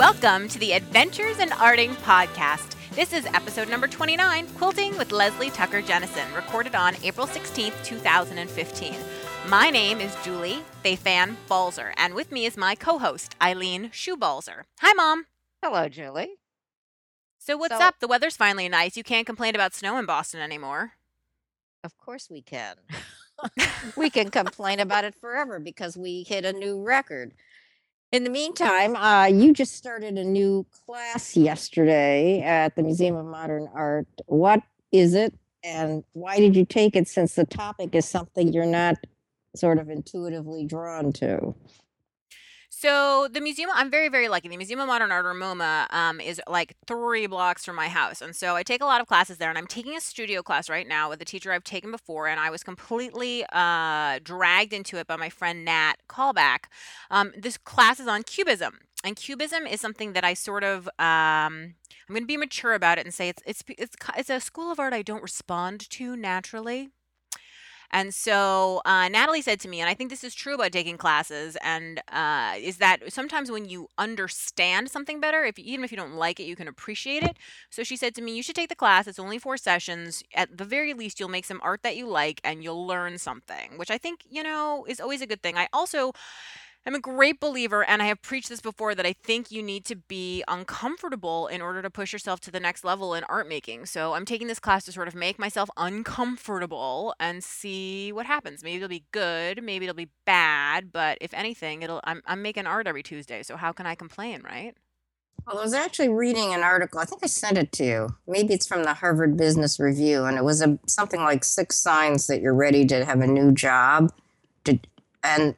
Welcome to the Adventures in Arting podcast. This is episode number 29, Quilting with Leslie Tucker Jenison, recorded on April 16th, 2015. My name is Julie Fei-Fan Balzer, and with me is my co host, Eileen Schubalzer. Hi, Mom. Hello, Julie. So, what's So- up? The weather's finally nice. You can't complain about snow in Boston anymore. Of course we can. we can complain about it forever because we hit a new record. In the meantime, uh, you just started a new class yesterday at the Museum of Modern Art. What is it and why did you take it since the topic is something you're not sort of intuitively drawn to? So the museum, I'm very, very lucky. The Museum of Modern Art, or MoMA, um, is like three blocks from my house, and so I take a lot of classes there. And I'm taking a studio class right now with a teacher I've taken before, and I was completely uh, dragged into it by my friend Nat Callback. Um, this class is on cubism, and cubism is something that I sort of um, I'm going to be mature about it and say it's it's it's it's a school of art I don't respond to naturally. And so uh, Natalie said to me, and I think this is true about taking classes, and uh, is that sometimes when you understand something better, if even if you don't like it, you can appreciate it. So she said to me, you should take the class. It's only four sessions. At the very least, you'll make some art that you like, and you'll learn something, which I think you know is always a good thing. I also I'm a great believer, and I have preached this before, that I think you need to be uncomfortable in order to push yourself to the next level in art making. So I'm taking this class to sort of make myself uncomfortable and see what happens. Maybe it'll be good, maybe it'll be bad, but if anything, it'll I'm I'm making art every Tuesday, so how can I complain, right? Well, I was actually reading an article. I think I sent it to you. Maybe it's from the Harvard Business Review, and it was a, something like six signs that you're ready to have a new job. To, and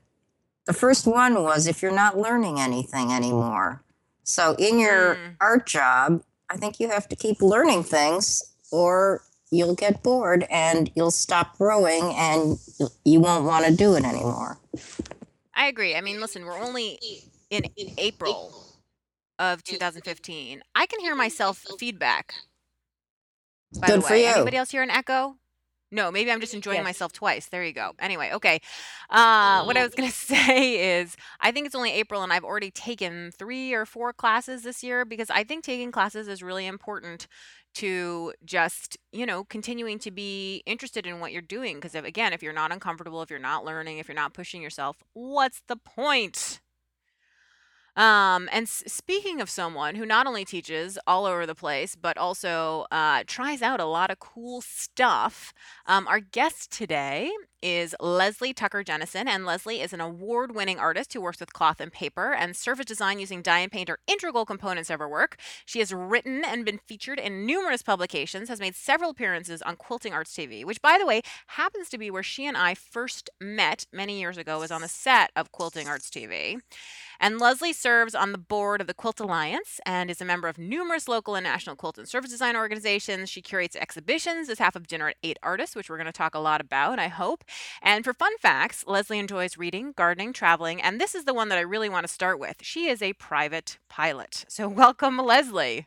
the first one was if you're not learning anything anymore. So in your Mm. art job, I think you have to keep learning things, or you'll get bored and you'll stop growing, and you- won't want to do it anymore. I agree. I mean, listen, we're only in April of 2015. I can hear myself feedback. By Good the for you. anybody else hear an echo? No, maybe I'm just enjoying Yes. myself twice. There you go. Anyway, okay. Uh, what I was gonna say is, I think it's only April, and I've already taken three or four classes this year because I think taking classes is really important to just you know continuing to be interested in what you're doing. Because if, again, if you're not uncomfortable, if you're not learning, if you're not pushing yourself, what's the point? Um, and s- speaking of someone who not only teaches all over the place, but also uh, tries out a lot of cool stuff, um, our guest today is Leslie Tucker Jenison. And Leslie is an award winning artist who works with cloth and paper, and surface design using dye and paint are integral components of her work. She has written and been featured in numerous publications, has made several appearances on Quilting Arts TV, which, by the way, happens to be where she and I first met many years ago, was on the set of Quilting Arts TV. And Leslie serves on the board of the Quilt Alliance and is a member of numerous local and national quilt and surface design organizations. She curates exhibitions as half of Dinner at Eight Artists, which we're going to talk a lot about, I hope. And for fun facts, Leslie enjoys reading, gardening, traveling, and this is the one that I really want to start with. She is a private pilot. So, welcome, Leslie.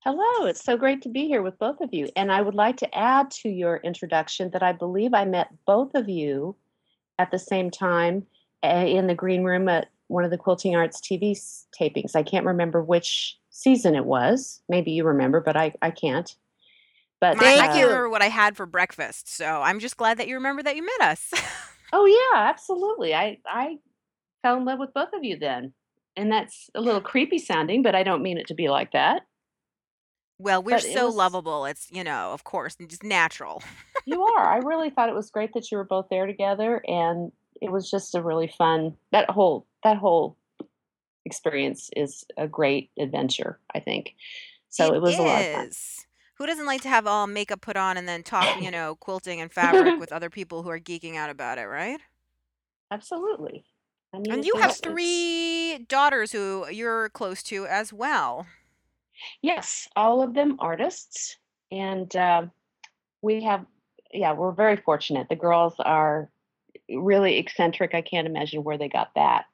Hello, it's so great to be here with both of you. And I would like to add to your introduction that I believe I met both of you at the same time uh, in the green room at one of the Quilting Arts TV tapings. I can't remember which season it was. Maybe you remember, but I, I can't. But My- I can't you. remember what I had for breakfast, so I'm just glad that you remember that you met us. oh yeah, absolutely. I I fell in love with both of you then. And that's a little creepy sounding, but I don't mean it to be like that. well, we're But it so was- lovable. It's, you know, of course, just natural. You are. I really thought it was great that you were both there together, and it was just a really fun. That whole that whole experience is a great adventure. I think. So it, was a lot of fun. Who doesn't like to have all makeup put on and then talk, you know, quilting and fabric with other people who are geeking out about it, right? Absolutely. I mean, And you have it's- three daughters who you're close to as well. Yes, all of them artists, and uh, we have. Yeah, we're very fortunate. The girls are really eccentric. I can't imagine where they got that,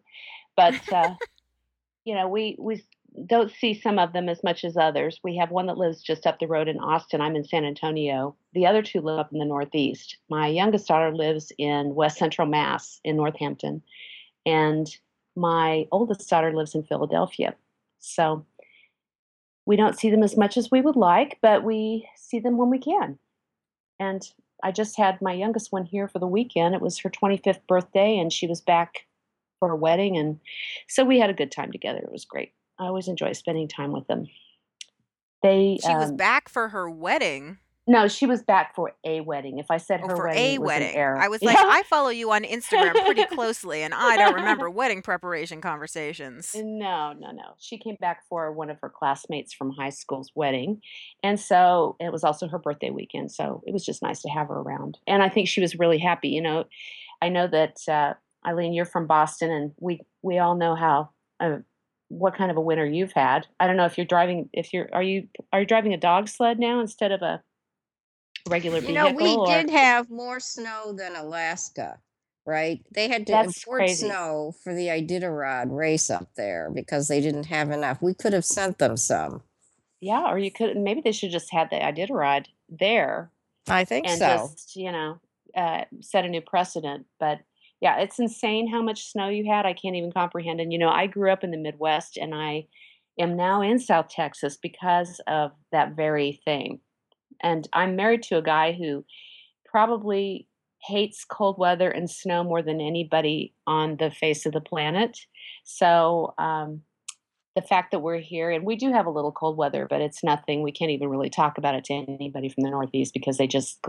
but uh, you know, we we don't see some of them as much as others. We have one that lives just up the road in Austin. I'm in San Antonio. The other two live up in the Northeast. My youngest daughter lives in West Central Mass in Northampton, and my oldest daughter lives in Philadelphia. So we don't see them as much as we would like, but we see them when we can. And I just had my youngest one here for the weekend. It was her 25th birthday, and she was back for her wedding. And so we had a good time together. It was great. I always enjoy spending time with them. They She was um, back for her wedding. no, she was back for a wedding. If I said Oh, her for wedding, a it was an error. I was like, I follow you on Instagram pretty closely, and I don't remember wedding preparation conversations. No, no, no. She came back for one of her classmates from high school's wedding. And so it was also her birthday weekend. So it was just nice to have her around. And I think she was really happy. You know, I know that uh, Eileen, you're from Boston, and we we all know how uh, what kind of a winter you've had. I don't know if you're driving. If you're are you are you driving a dog sled now instead of a regular You vehicle? know, we or- did have more snow than Alaska, right? They had to That's import crazy. snow for the Iditarod race up there because they didn't have enough. We could have sent them some. Yeah, or you could maybe they should just had the Iditarod there I think and so. just you know uh, set a new precedent. But yeah, it's insane how much snow you had. I can't even comprehend. And you know, I grew up in the Midwest, and I am now in South Texas because of that very thing. And I'm married to a guy who probably hates cold weather and snow more than anybody on the face of the planet. So um, the fact that we're here and we do have a little cold weather, but it's nothing. We can't even really talk about it to anybody from the Northeast because they just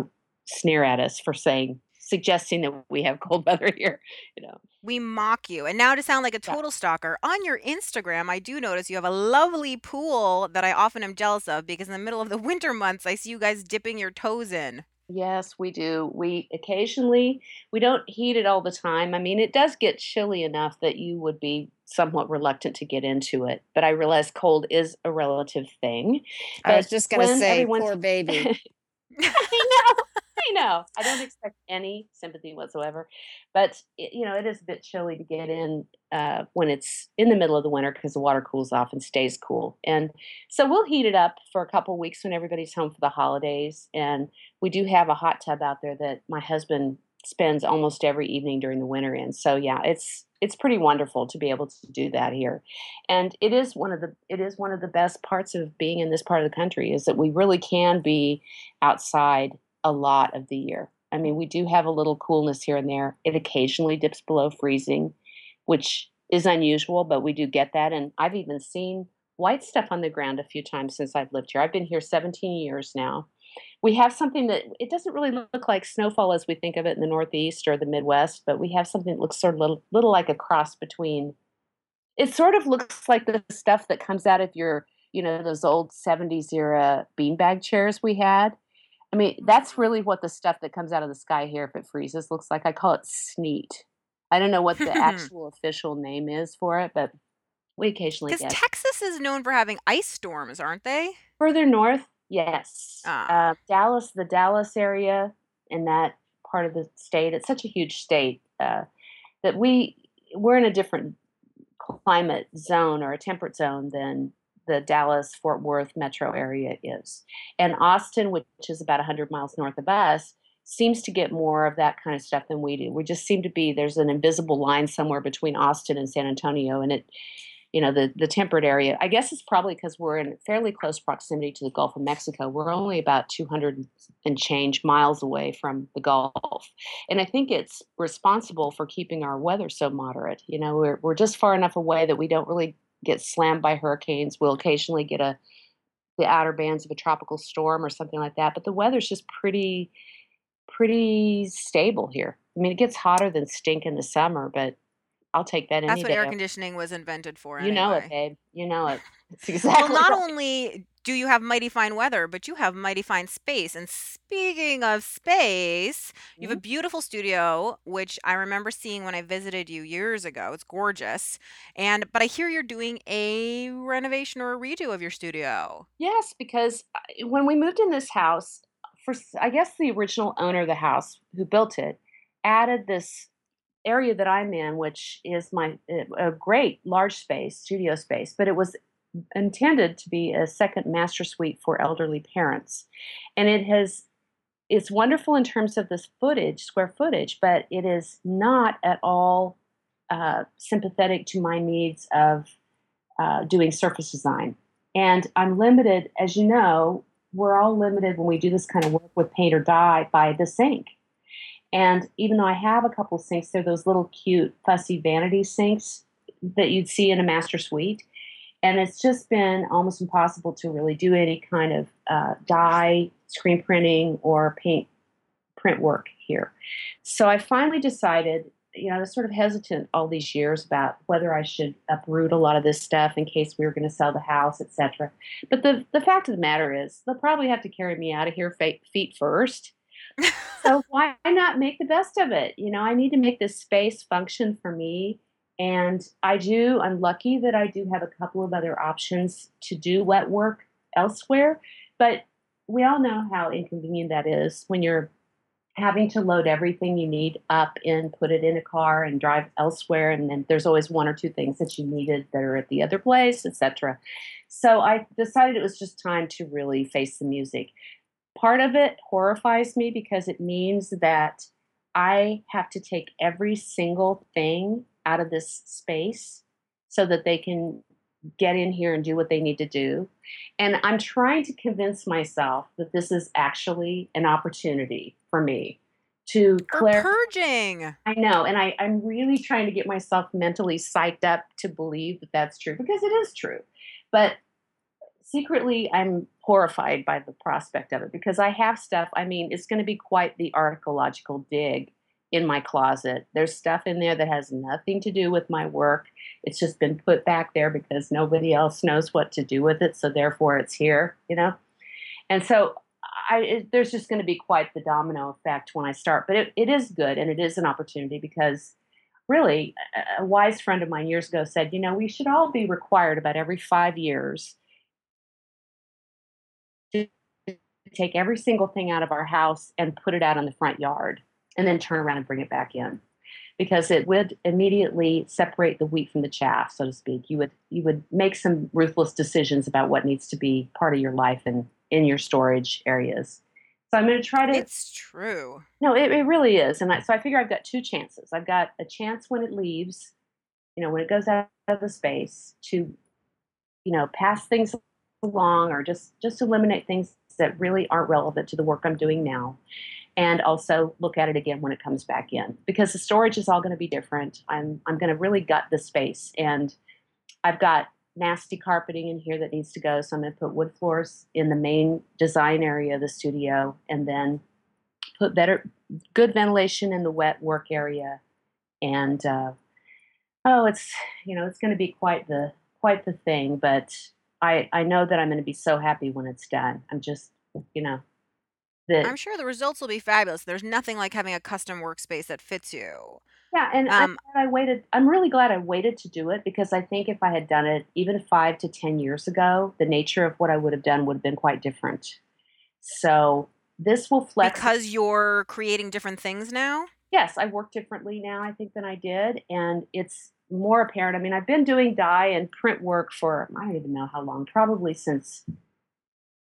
sneer at us for saying, suggesting that we have cold weather here. You know, We mock you. And now to sound like a Yeah. total stalker, on your Instagram, I do notice you have a lovely pool that I often am jealous of because in the middle of the winter months, I see you guys dipping your toes in. yes, we do. We occasionally we don't heat it all the time. I mean, it does get chilly enough that you would be somewhat reluctant to get into it. But I realize cold is a relative thing. I was But just going to when say, everyone's- poor baby. I know. I know. I don't expect any sympathy whatsoever, but it, you know, it is a bit chilly to get in uh, when it's in the middle of the winter because the water cools off and stays cool. And so we'll heat it up for a couple weeks when everybody's home for the holidays. And we do have a hot tub out there that my husband spends almost every evening during the winter in. So yeah, it's it's pretty wonderful to be able to do that here. And it is one of the it is one of the best parts of being in this part of the country is that we really can be outside a lot of the year. I mean, we do have a little coolness here and there. It occasionally dips below freezing, which is unusual, but we do get that. And I've even seen white stuff on the ground a few times since I've lived here. I've been here 17 years now. We have something that it doesn't really look like snowfall as we think of it in the Northeast or the Midwest, but we have something that looks sort of little, little like a cross between. It sort of looks like the stuff that comes out of your, you know, those old 70s era beanbag chairs we had. I mean, that's really what the stuff that comes out of the sky here, if it freezes, looks like. I call it sneet. I don't know what the actual official name is for it, but we occasionally get. Because Texas is known for having ice storms, aren't they? further north. Yes, Ah. uh, Dallas, the Dallas area, in that part of the state. It's such a huge state uh, that we we're in a different climate zone or a temperate zone than the Dallas Fort Worth metro area is. And Austin, which is about 100 miles north of us, seems to get more of that kind of stuff than we do. We just seem to be there's an invisible line somewhere between Austin and San Antonio and it you know the the temperate area. I guess it's probably because we're in fairly close proximity to the Gulf of Mexico. We're only about 200 and change miles away from the Gulf, and I think it's responsible for keeping our weather so moderate. You know, we're we're just far enough away that we don't really get slammed by hurricanes. We'll occasionally get a the outer bands of a tropical storm or something like that, but the weather's just pretty pretty stable here. I mean, it gets hotter than stink in the summer, but I'll take that any That's what day. air conditioning was invented for. You know it, anyway. babe. You know it. It's Well, not right. only do you have mighty fine weather, but you have mighty fine space. And speaking of space, you have a mm-hmm. beautiful studio, which I remember seeing when I visited you years ago. It's gorgeous. And but I hear you're doing a renovation or a redo of your studio. Yes, because I- when we moved in this house, for s- I guess the original owner of the house who built it added this area that I'm in, which is my a a great large space, studio space, but it was intended to be a second master suite for elderly parents. And it has it's wonderful in terms of this footage, square footage, but it is not at all uh, sympathetic to my needs of uh, doing surface design. And I'm limited, as you know, we're all limited when we do this kind of work with paint or dye by the sink. And even though I have a couple sinks, they're those little cute, fussy vanity sinks that you'd see in a master suite. And it's just been almost impossible to really do any kind of uh, dye, screen printing, or paint print work here. So I finally decided, you know, I was sort of hesitant all these years about whether I should uproot a lot of this stuff in case we were going to sell the house, etc. But the the fact of the matter is, they'll probably have to carry me out of here feet first. so why not make the best of it? You know, I need to make this space function for me. And I do, I'm lucky that I do have a couple of other options to do wet work elsewhere. But we all know how inconvenient that is when you're having to load everything you need up and put it in a car and drive elsewhere and then there's always one or two things that you needed that are at the other place etc so i decided it was just time to really face the music part of it horrifies me because it means that i have to take every single thing out of this space so that they can get in here and do what they need to do. And I'm trying to convince myself that this is actually an opportunity for me to clear purging. I know, and I, I'm really trying to get myself mentally psyched up to believe that that's true because it is true. But secretly, I'm horrified by the prospect of it because I have stuff. I mean, it's going to be quite the archaeological dig in my closet. There's stuff in there that has nothing to do with my work. It's just been put back there because nobody else knows what to do with it, so therefore it's here, you know. And so I, it, there's just going to be quite the domino effect when I start, but it, it is good and it is an opportunity because really a, a wise friend of mine years ago said, you know, we should all be required about every five years to take every single thing out of our house and put it out in the front yard and then turn around and bring it back in. Because it would immediately separate the wheat from the chaff so to speak. You would you would make some ruthless decisions about what needs to be part of your life and in your storage areas. So i'm going to try to it's true. No it, it really is and I, so i figure i've got two chances. I've got a chance when it leaves you know when it goes out of the space to you know pass things along or just just eliminate things that really aren't relevant to the work i'm doing now and also look at it again when it comes back in because the storage is all going to be different. I'm I'm going to really gut the space and I've got nasty carpeting in here that needs to go so I'm going to put wood floors in the main design area of the studio and then put better good ventilation in the wet work area and uh, oh it's you know it's going to be quite the quite the thing but I I know that I'm going to be so happy when it's done. I'm just you know I'm sure the results will be fabulous. There's nothing like having a custom workspace that fits you. Yeah, and Um, I waited I'm really glad I waited to do it because I think if I had done it even 5 to 10 years ago, the nature of what I would have done would have been quite different. So, this will flex because you're creating different things now? Yes, I work differently now, I think, than I did, and it's more apparent. I mean, I've been doing dye and print work for I don't even know how long, probably since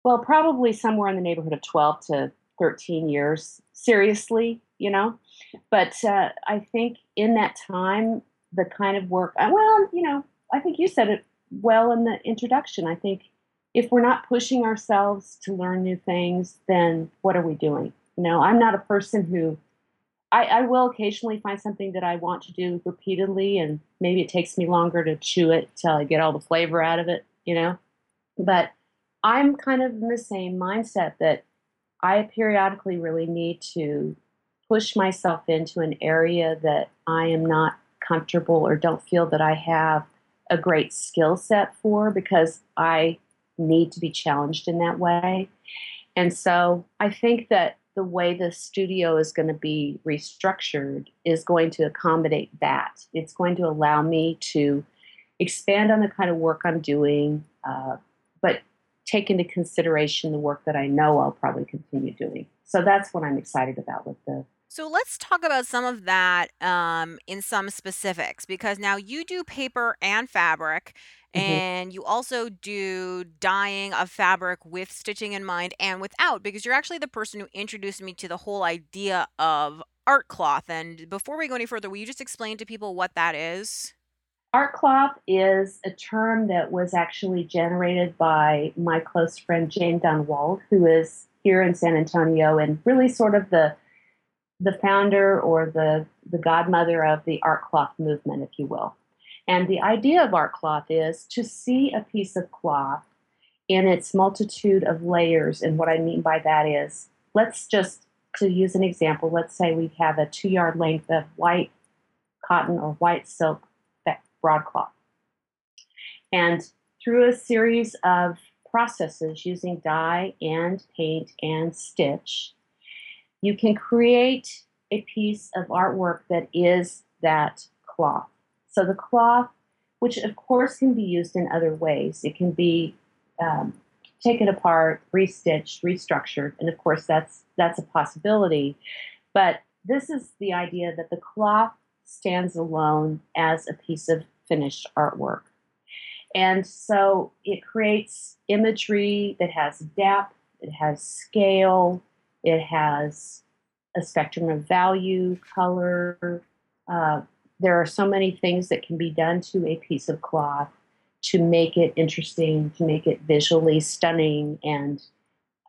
well, probably somewhere in the neighborhood of 12 to 13 years, seriously, you know. But uh, I think in that time, the kind of work, uh, well, you know, I think you said it well in the introduction. I think if we're not pushing ourselves to learn new things, then what are we doing? You know, I'm not a person who I, I, will occasionally find something that I want to do repeatedly, and maybe it takes me longer to chew it till I get all the flavor out of it, you know. But I'm kind of in the same mindset that I periodically really need to push myself into an area that I am not comfortable or don't feel that I have a great skill set for because I need to be challenged in that way. And so I think that the way the studio is going to be restructured is going to accommodate that. It's going to allow me to expand on the kind of work I'm doing, uh, but take into consideration the work that I know I'll probably continue doing. So that's what I'm excited about with the So let's talk about some of that um, in some specifics because now you do paper and fabric, Mhm. and you also do dyeing of fabric with stitching in mind and without because you're actually the person who introduced me to the whole idea of art cloth. And before we go any further, will you just explain to people what that is? Art cloth is a term that was actually generated by my close friend Jane Dunnewold, who is here in San Antonio and really sort of the the founder or the the godmother of the art cloth movement, if you will. And the idea of art cloth is to see a piece of cloth in its multitude of layers. And what I mean by that is, let's just to use an example, let's say we have a two yard length of white cotton or white silk broadcloth. And through a series of processes using dye and paint and stitch, you can create a piece of artwork that is that cloth. So the cloth, which of course can be used in other ways, it can be um, taken apart, restitched, restructured, and of course that's that's a possibility. But this is the idea that the cloth stands alone as a piece of finished artwork. And so it creates imagery that has depth, it has scale, it has a spectrum of value, color. Uh, there are so many things that can be done to a piece of cloth to make it interesting, to make it visually stunning and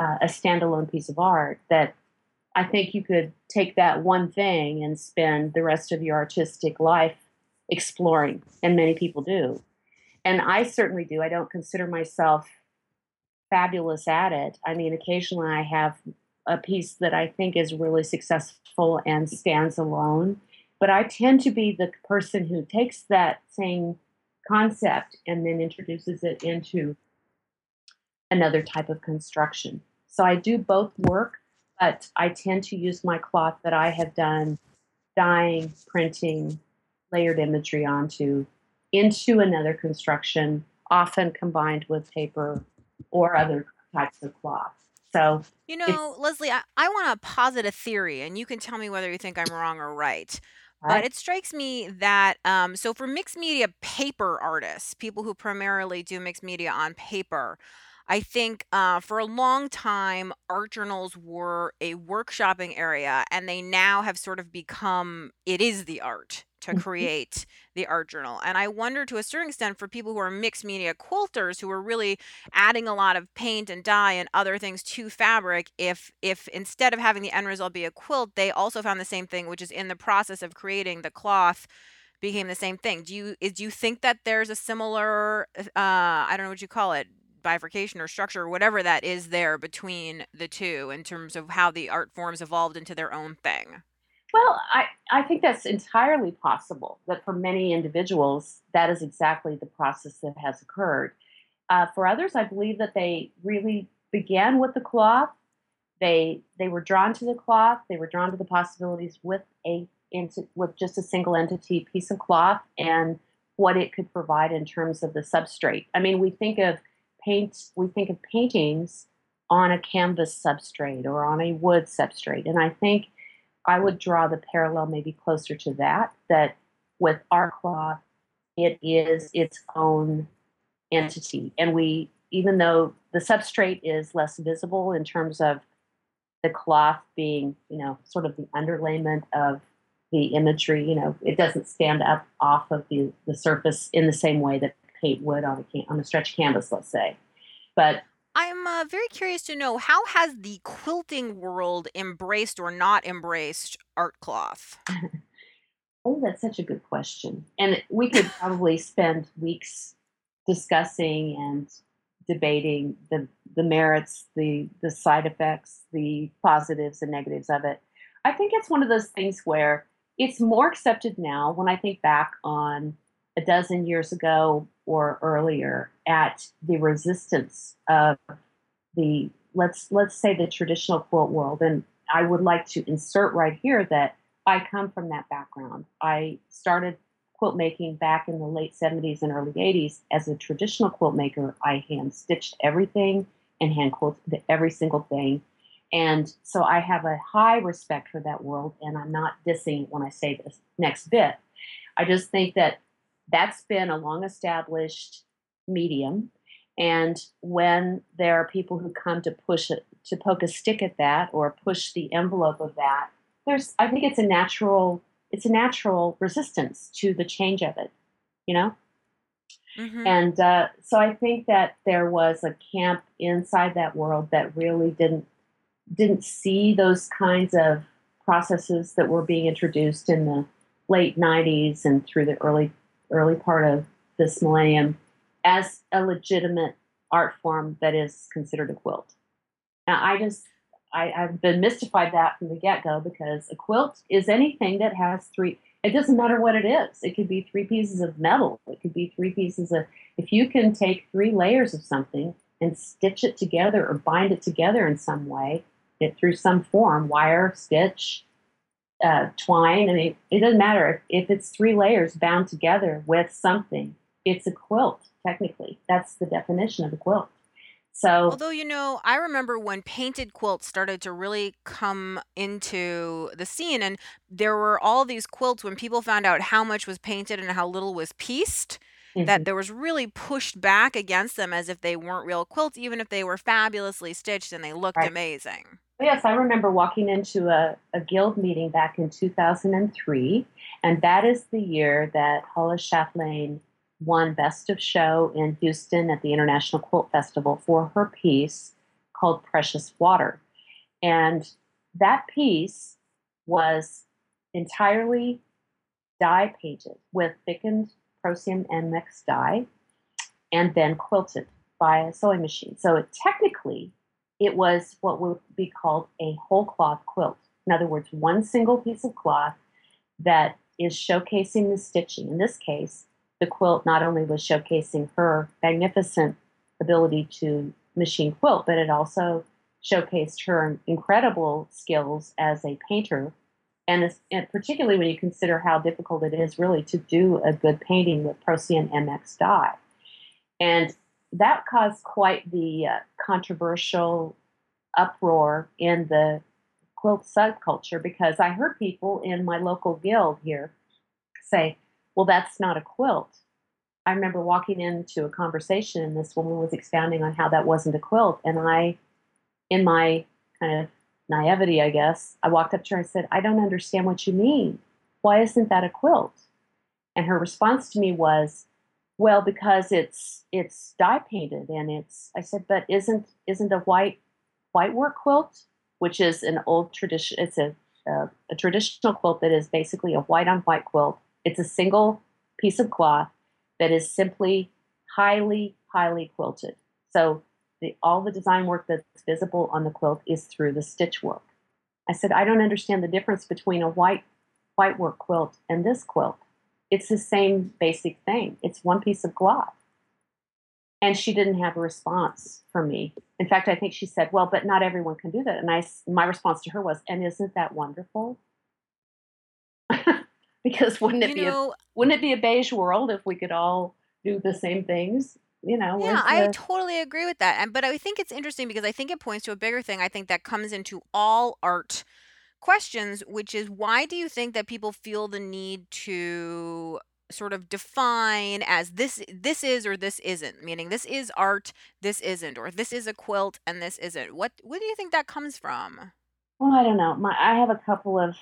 uh, a standalone piece of art that I think you could take that one thing and spend the rest of your artistic life exploring, and many people do. And I certainly do. I don't consider myself fabulous at it. I mean, occasionally I have a piece that I think is really successful and stands alone. But I tend to be the person who takes that same concept and then introduces it into another type of construction. So I do both work, but I tend to use my cloth that I have done dyeing, printing, layered imagery onto into another construction, often combined with paper or other types of cloth. So, you know, Leslie, I, I want to posit a theory, and you can tell me whether you think I'm wrong or right. But it strikes me that um, so for mixed media paper artists, people who primarily do mixed media on paper, I think uh, for a long time, art journals were a workshopping area, and they now have sort of become it is the art to Mhm. create the art journal. And I wonder to a certain extent for people who are mixed media quilters who are really adding a lot of paint and dye and other things to fabric, if if instead of having the end result be a quilt, they also found the same thing, which is in the process of creating the cloth became the same thing. Do you is do you think that there's a similar uh I don't know what you call it, bifurcation or structure or whatever that is there between the two in terms of how the art forms evolved into their own thing? Well, I, I think that's entirely possible that for many individuals, that is exactly the process that has occurred. Uh, for others, I believe that they really began with the cloth. They they were drawn to the cloth. They were drawn to the possibilities with a with just a single entity piece of cloth and what it could provide in terms of the substrate. I mean, we think of paint. We think of paintings on a canvas substrate or on a wood substrate, and I think I would draw the parallel maybe closer to that, that with art cloth, it is its own entity. And we, even though the substrate is less visible in terms of the cloth being, you know, sort of the underlayment of the imagery, you know, it doesn't stand up off of the, the surface in the same way that paint would on a, on a stretch canvas, let's say. But I'm uh, very curious to know how has the quilting world embraced or not embraced art cloth? Oh, that's such a good question. And we could probably spend weeks discussing and debating the the merits, the the side effects, the positives and negatives of it. I think it's one of those things where it's more accepted now when I think back on a dozen years ago or earlier at the resistance of the let's let's say the traditional quilt world and I would like to insert right here that I come from that background. I started quilt making back in the late 70s and early 80s as a traditional quilt maker. I hand stitched everything and hand quilted every single thing. And so I have a high respect for that world, and I'm not dissing when I say this next bit. I just think that that's been a long established medium. And when there are people who come to push it, to poke a stick at that or push the envelope of that, there's, I think it's a natural, it's a natural resistance to the change of it. you know? Mhm. And uh, so I think that there was a camp inside that world that really didn't didn't see those kinds of processes that were being introduced in the late 90s and through the early early part of this millennium as a legitimate art form that is considered a quilt. Now I just I, I've been mystified that from the get-go because a quilt is anything that has three it doesn't matter what it is. It could be three pieces of metal. It could be three pieces of if you can take three layers of something and stitch it together or bind it together in some way, it through some form, wire, stitch, uh, twine. I mean, it doesn't matter if, if it's three layers bound together with something. It's a quilt, technically. That's the definition of a quilt. So, Although, you know, I remember when painted quilts started to really come into the scene, and there were all these quilts when people found out how much was painted and how little was pieced, that mhm, there was really pushed back against them as if they weren't real quilts, even if they were fabulously stitched and they looked right. amazing. Yes, I remember walking into a, a guild meeting back in 2003, and that is the year that Hollis Chatelain won Best of Show in Houston at the International Quilt Festival for her piece called Precious Water. And that piece was entirely dye painted with thickened Procion MX dye and then quilted by a sewing machine. So it technically it was what would be called a whole cloth quilt. In other words, one single piece of cloth that is showcasing the stitching. In this case, the quilt not only was showcasing her magnificent ability to machine quilt, but it also showcased her incredible skills as a painter. And, and particularly when you consider how difficult it is really to do a good painting with Procion MX dye. And that caused quite the uh, controversial uproar in the quilt subculture because I heard people in my local guild here say, Well, that's not a quilt. I remember walking into a conversation and this woman was expounding on how that wasn't a quilt. And I, in my kind of naivety, I guess, I walked up to her and said, I don't understand what you mean. Why isn't that a quilt? And her response to me was, well, because it's it's dye painted and it's I said, but isn't isn't a white white work quilt, which is an old tradition it's a, a a traditional quilt that is basically a white on white quilt. It's a single piece of cloth that is simply highly, highly quilted. So the, all the design work that's visible on the quilt is through the stitch work. I said, I don't understand the difference between a white white work quilt and this quilt. It's the same basic thing. It's one piece of cloth. And she didn't have a response from me. In fact, I think she said, "Well, but not everyone can do that." And I, my response to her was, "And isn't that wonderful? Because wouldn't it You be a wouldn't it be a beige world if we could all do the same things? You know, Yeah, where's I totally agree with that. And but I think it's interesting because I think it points to a bigger thing I think that comes into all art questions, which is why do you think that people feel the need to sort of define as this this is or this isn't, meaning this is art, this isn't, or this is a quilt and this isn't. What what do you think that comes from? Well, I don't know. My, I have a couple of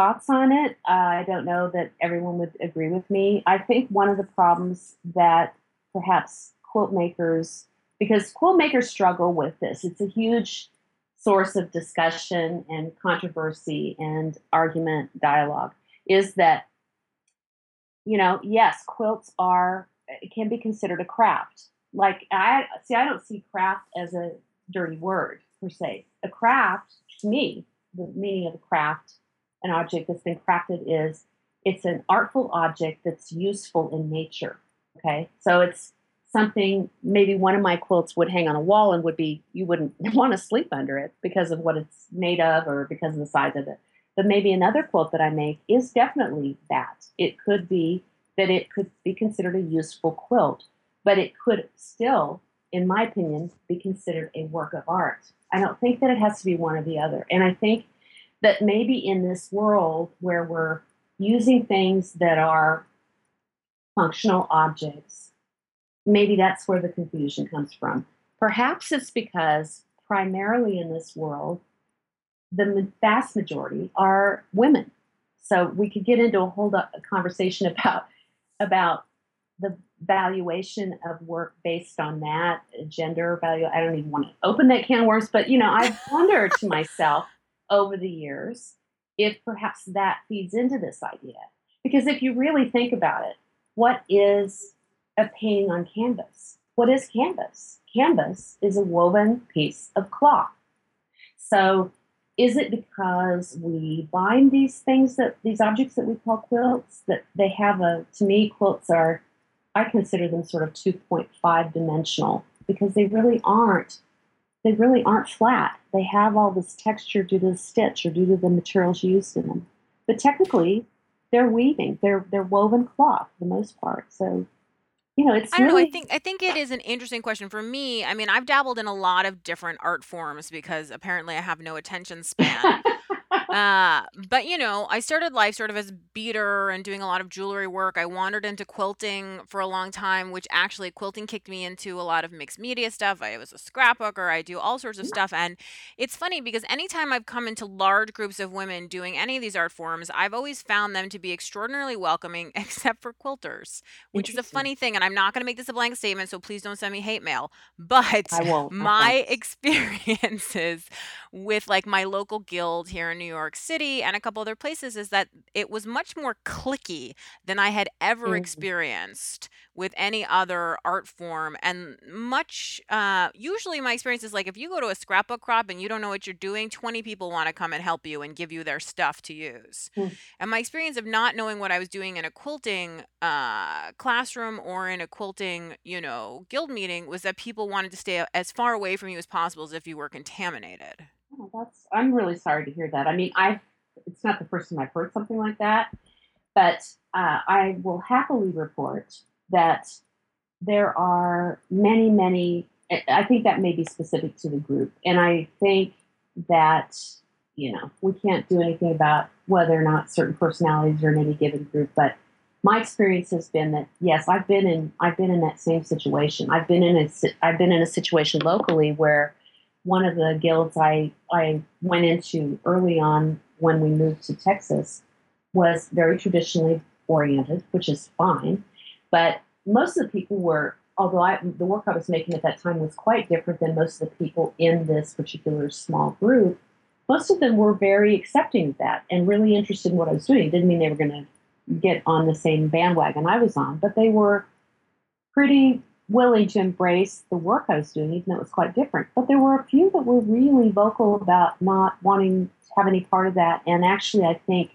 thoughts on it. Uh, I don't know that everyone would agree with me. I think one of the problems that perhaps quilt makers, because quilt makers struggle with this, it's a huge source of discussion and controversy and argument dialogue, is that, you know, yes, quilts are, can be considered a craft. Like, I see, I don't see craft as a dirty word per se. A craft, to me, the meaning of a craft, an object that's been crafted is it's an artful object that's useful in nature. Okay, so it's something maybe one of my quilts would hang on a wall and would be you wouldn't want to sleep under it because of what it's made of or because of the size of it. But maybe another quilt that I make is definitely that. It could be that it could be considered a useful quilt, but it could still, in my opinion, be considered a work of art. I don't think that it has to be one or the other. And I think that maybe in this world where we're using things that are functional objects, maybe that's where the confusion comes from. Perhaps it's because primarily in this world, the vast majority are women. So we could get into a whole conversation about about the valuation of work based on that gender value. I don't even want to open that can of worms, but you know, I've wondered to myself over the years if perhaps that feeds into this idea. Because if you really think about it, what is a painting on canvas? What is canvas? Canvas is a woven piece of cloth. So is it because we bind these things that these objects that we call quilts that they have a to me quilts are I consider them sort of 2.5 dimensional because they really aren't they really aren't flat. They have all this texture due to the stitch or due to the materials used in them. But technically, they're weaving. They're they're woven cloth for the most part. So, you know, it's I don't know. I think I think it is an interesting question for me. I mean, I've dabbled in a lot of different art forms because apparently I have no attention span. Uh, but you know, I started life sort of as a beader and doing a lot of jewelry work. I wandered into quilting for a long time, which actually quilting kicked me into a lot of mixed media stuff. I was a scrapbooker, I do all sorts of stuff. And it's funny because anytime I've come into large groups of women doing any of these art forms, I've always found them to be extraordinarily welcoming, except for quilters, which is a funny thing. And I'm not going to make this a blank statement, so please don't send me hate mail. But I won't. I my promise. experiences with like my local guild here in New York City and a couple other places is that it was much more cliquey than I had ever Mhm. experienced with any other art form. And much, uh, usually my experience is like if you go to a scrapbook crop and you don't know what you're doing, 20 people want to come and help you and give you their stuff to use. Mm. And my experience of not knowing what I was doing in a quilting uh, classroom or in a quilting, you know, guild meeting was that people wanted to stay as far away from you as possible as if you were contaminated. That's I'm really sorry to hear that. I mean, I it's not the first time I've heard something like that, but uh, I will happily report that there are many, many. I think that may be specific to the group, and I think that you know we can't do anything about whether or not certain personalities are in any given group, but my experience has been that yes, I've been in I've been in that same situation. I've been in a I've been in a situation locally where one of the guilds I I went into early on when we moved to Texas was very traditionally oriented, which is fine. But most of the people were, although I, the work I was making at that time was quite different than most of the people in this particular small group. Most of them were very accepting of that and really interested in what I was doing. It didn't mean they were going to get on the same bandwagon I was on, but they were pretty willing to embrace the work I was doing, even though it was quite different. But there were a few that were really vocal about not wanting to have any part of that. And actually, I think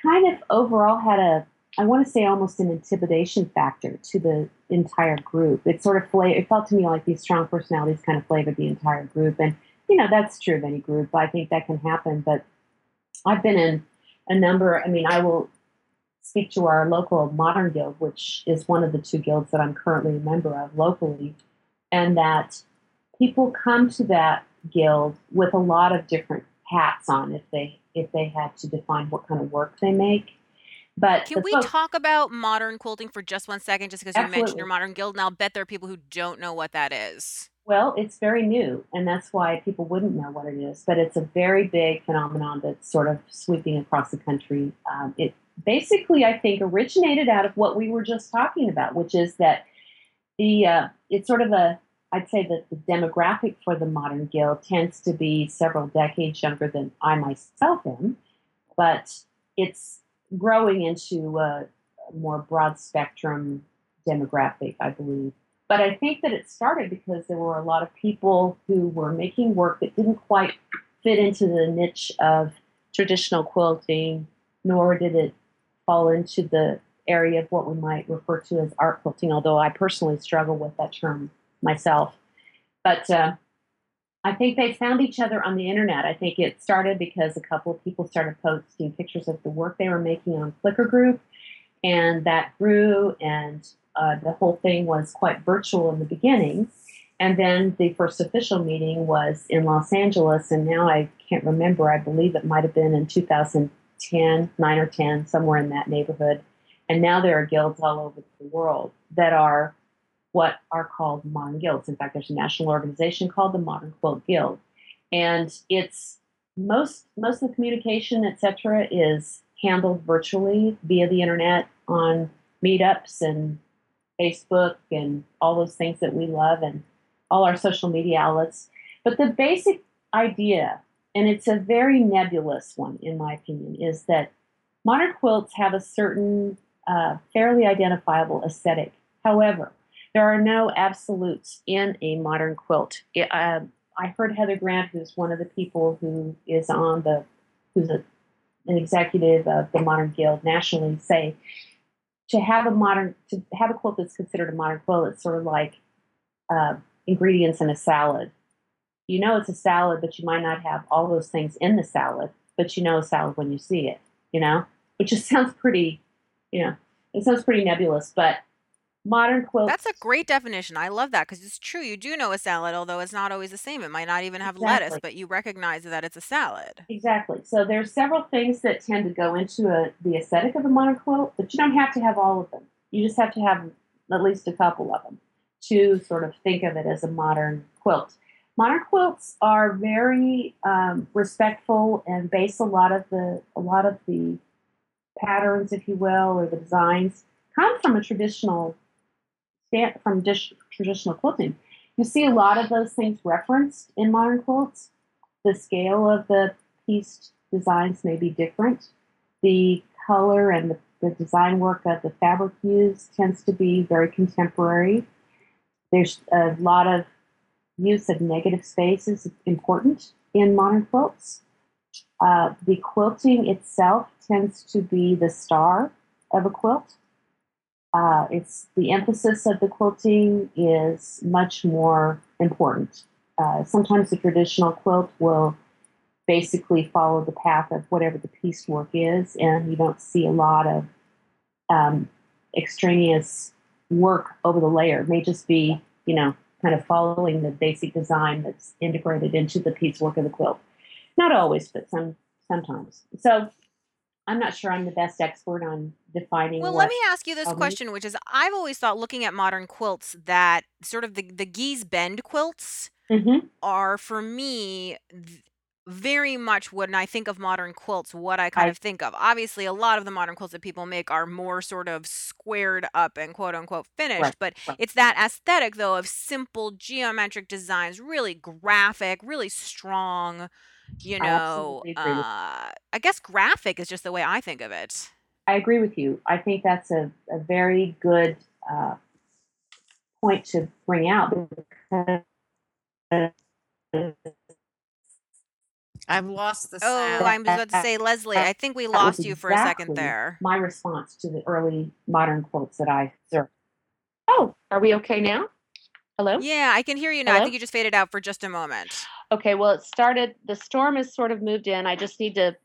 kind of overall had a, I want to say almost an intimidation factor to the entire group. It sort of, it felt to me like these strong personalities kind of flavored the entire group. And, you know, that's true of any group. I think that can happen. But I've been in a number, I mean, I will speak to our local modern guild, which is one of the two guilds that I'm currently a member of locally, and that people come to that guild with a lot of different hats on if they if they had to define what kind of work they make. But Can we folks talk about modern quilting for just one second, just because you mentioned your modern guild, and I'll bet there are people who don't know what that is. well, it's very new, and that's why people wouldn't know what it is. But it's a very big phenomenon that's sort of sweeping across the country. Um, it basically, I think, originated out of what we were just talking about, which is that the uh, it's sort of a I'd say that the demographic for the modern guild tends to be several decades younger than I myself am, but it's growing into a, more broad spectrum demographic, I believe. But I think that it started because there were a lot of people who were making work that didn't quite fit into the niche of traditional quilting, nor did it fall into the area of what we might refer to as art quilting, although I personally struggle with that term myself. But uh, I think they found each other on the internet. I think it started because a couple of people started posting pictures of the work they were making on Flickr group, and that grew, and uh, the whole thing was quite virtual in the beginning. And then the first official meeting was in Los Angeles, and now I can't remember. I believe it might have been in 2010, 9 or 10, somewhere in that neighborhood. And now there are guilds all over the world that are what are called modern guilds. In fact, there's a national organization called the Modern Quilt Guild, and it's most most of the communication, etc., is handled virtually via the internet on meetups and Facebook and all those things that we love and all our social media outlets. But the basic idea, and it's a very nebulous one in my opinion, is that modern quilts have a certain uh, fairly identifiable aesthetic. However, there are no absolutes in a modern quilt. It, uh, I heard Heather Grant, who's one of the people who is on the, who's a, an executive of the Modern Guild nationally, say to have a modern, to have a quilt that's considered a modern quilt, it's sort of like uh, ingredients in a salad. You know it's a salad, but you might not have all those things in the salad, but you know a salad when you see it. You know, which just sounds pretty, you know, it sounds pretty nebulous, but modern quilts. That's a great definition. I love that because it's true. You do know a salad, although it's not always the same. It might not even have lettuce, but you recognize that it's a salad. Exactly. So there's several things that tend to go into a, the aesthetic of a modern quilt, but you don't have to have all of them. You just have to have at least a couple of them to sort of think of it as a modern quilt. Modern quilts are very um, respectful and base a lot of the a lot of the patterns, if you will, or the designs come from a traditional from dish, traditional quilting. You see a lot of those things referenced in modern quilts. The scale of the pieced designs may be different. The color and the, the design work of the fabric used tends to be very contemporary. There's a lot of use of negative space is important in modern quilts. Uh, the quilting itself tends to be the star of a quilt. Uh, it's the emphasis of the quilting is much more important. Uh, sometimes the traditional quilt will basically follow the path of whatever the piecework is, and you don't see a lot of um, extraneous work over the layer. It may just be, you know, kind of following the basic design that's integrated into the piecework of the quilt. Not always, but some sometimes. So I'm not sure I'm the best expert on defining Well, let me ask you this question, which is I've always thought looking at modern quilts that sort of the, the Gee's Bend quilts Mm-hmm. are for me very much when I think of modern quilts, what I kind I of think of. Obviously, a lot of the modern quilts that people make are more sort of squared up and quote unquote right, finished, but right. it's that aesthetic though of simple geometric designs, really graphic, really strong, you know. with Uh, I guess graphic is just the way I think of it. I agree with you. I think that's a, a very good uh, point to bring out because I've lost the Oh. I was about to say, Leslie, I think we lost you for a second there. my response to the early modern quotes that I observed. Oh, are we okay now? Hello? Yeah, I can hear you now. I think you just faded out for just a moment. Okay, well, it started, the storm has sort of moved in. I just need to,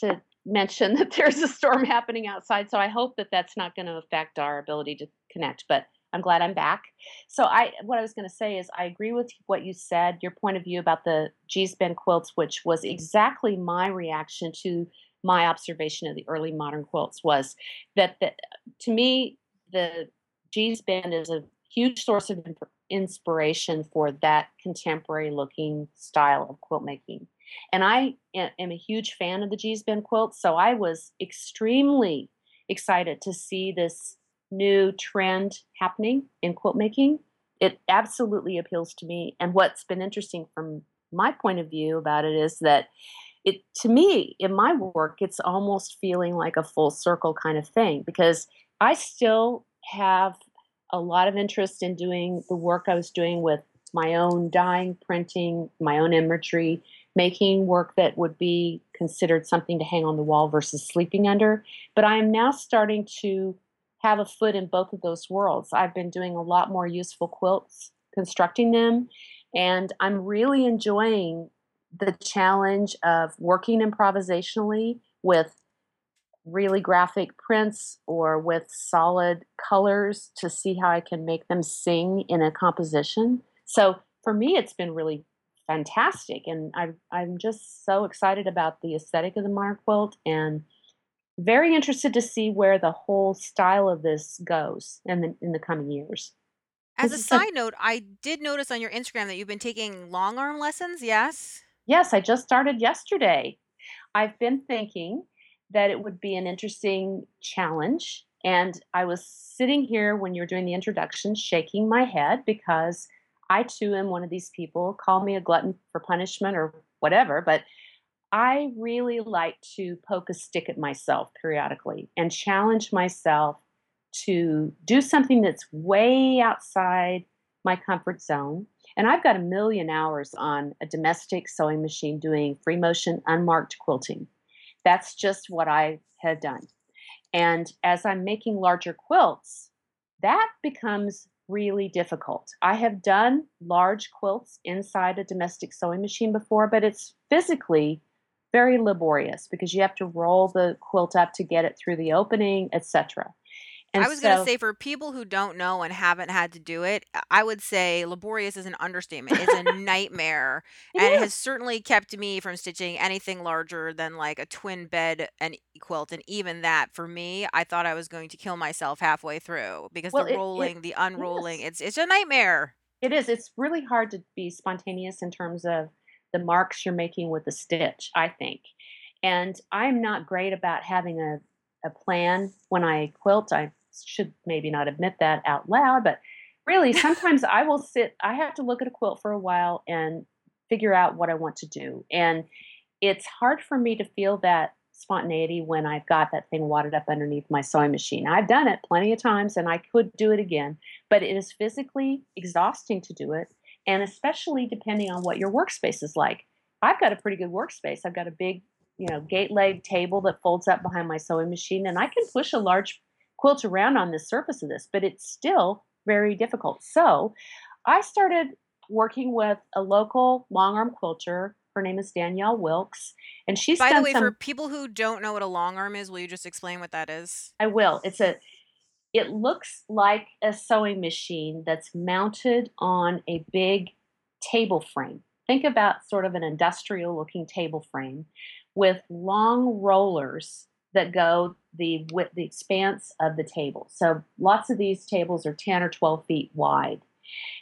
to mention that there's a storm happening outside. So I hope that that's not going to affect our ability to connect, but I'm glad I'm back. So I, what I was going to say is I agree with what you said, your point of view about the Gee's Bend quilts, which was exactly my reaction to my observation of the early modern quilts was that the, to me, the Gee's Bend is a huge source of inspiration for that contemporary looking style of quilt making. And I am a huge fan of the Gee's Bend quilt, so I was extremely excited to see this new trend happening in quilt making. It absolutely appeals to me. And what's been interesting from my point of view about it is that it to me in my work it's almost feeling like a full circle kind of thing because I still have a lot of interest in doing the work I was doing with my own dyeing, printing, my own imagery, making work that would be considered something to hang on the wall versus sleeping under. But I am now starting to have a foot in both of those worlds. I've been doing a lot more useful quilts, constructing them, and I'm really enjoying the challenge of working improvisationally with really graphic prints or with solid colors to see how I can make them sing in a composition. So for me, it's been really fantastic, and I'm I'm just so excited about the aesthetic of the modern quilt and very interested to see where the whole style of this goes in the in the coming years. As a is a side note, I did notice on your Instagram that you've been taking long arm lessons. Yes. yes, I just started yesterday. I've been thinking that it would be an interesting challenge And I was sitting here when you were doing the introduction, shaking my head because I too am one of these people. Call me a glutton for punishment or whatever, but I really like to poke a stick at myself periodically and challenge myself to do something that's way outside my comfort zone. And I've got a million hours on a domestic sewing machine doing free motion unmarked quilting. That's just what I had done. And as I'm making larger quilts, that becomes really difficult. I have done large quilts inside a domestic sewing machine before, but it's physically very laborious because you have to roll the quilt up to get it through the opening, etc. And I was gonna say for people who don't know and haven't had to do it, I would say laborious is an understatement. It's a nightmare, it and it has certainly kept me from stitching anything larger than like a twin bed and e quilt, and even that for me, I thought I was going to kill myself halfway through because the Well, it it rolling, the unrolling, yes. it's it's a nightmare. It is. It's really hard to be spontaneous in terms of the marks you're making with the stitch, I think. And I'm not great about having a, a plan when I quilt. I should maybe not admit that out loud, but really sometimes I will sit, I have to look at a quilt for a while and figure out what I want to do. And it's hard for me to feel that spontaneity when I've got that thing wadded up underneath my sewing machine. I've done it plenty of times and I could do it again, but it is physically exhausting to do it. And especially depending on what your workspace is like. I've got a pretty good workspace. I've got a big, you know, gate leg table that folds up behind my sewing machine, and I can push a large quilt around on the surface of this, but it's still very difficult. So I started working with a local long arm quilter. Her name is Danielle Wilkes, and she's By the way, for people who don't know what a long arm is, will you just explain what that is? I will. It's a. It looks like a sewing machine that's mounted on a big table frame. Think about sort of an industrial looking table frame with long rollers that go the width, the expanse of the table. So lots of these tables are 10 or 12 feet wide.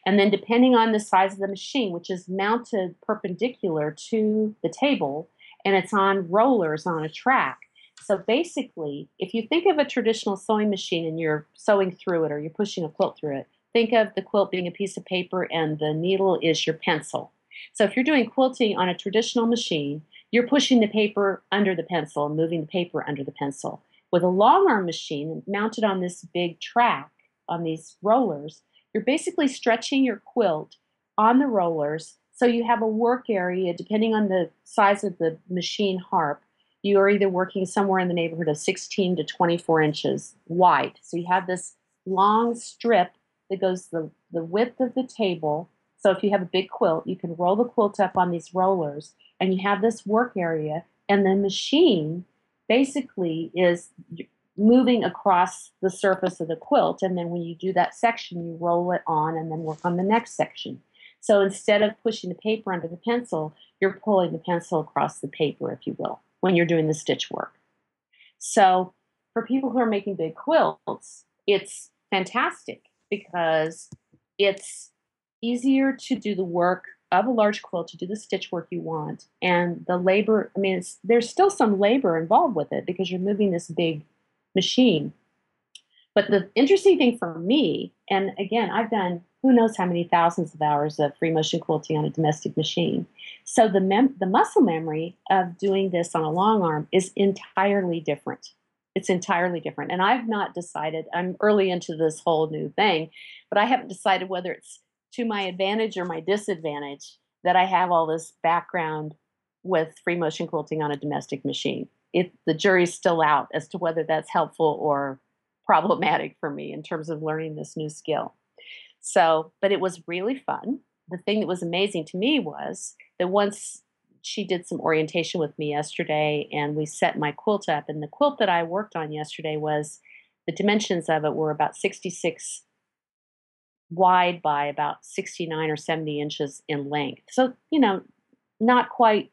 And then depending on the size of the machine, which is mounted perpendicular to the table, and it's on rollers on a track. So basically, if you think of a traditional sewing machine and you're sewing through it or you're pushing a quilt through it, think of the quilt being a piece of paper and the needle is your pencil. So if you're doing quilting on a traditional machine, you're pushing the paper under the pencil and moving the paper under the pencil. With a long arm machine mounted on this big track on these rollers, you're basically stretching your quilt on the rollers so you have a work area depending on the size of the machine harp. You are either working somewhere in the neighborhood of 16 to 24 inches wide. So you have this long strip that goes the, the width of the table. So if you have a big quilt, you can roll the quilt up on these rollers and you have this work area, and the machine basically is moving across the surface of the quilt. And then when you do that section, you roll it on and then work on the next section. So instead of pushing the paper under the pencil, you're pulling the pencil across the paper, if you will, when you're doing the stitch work. So for people who are making big quilts, it's fantastic because it's easier to do the work of a large quilt to do the stitch work you want. And the labor, I mean, there's still some labor involved with it because you're moving this big machine. But the interesting thing for me, and again, I've done who knows how many thousands of hours of free motion quilting on a domestic machine. So the mem- the muscle memory of doing this on a long arm is entirely different. It's entirely different. And I've not decided, I'm early into this whole new thing, but I haven't decided whether it's to my advantage or my disadvantage that I have all this background with free motion quilting on a domestic machine. It the jury's still out as to whether that's helpful or problematic for me in terms of learning this new skill. So, but it was really fun. The thing that was amazing to me was that once she did some orientation with me yesterday and we set my quilt up and the quilt that I worked on yesterday was the dimensions of it were about 66 wide by about 69 or 70 inches in length. So, you know, not quite,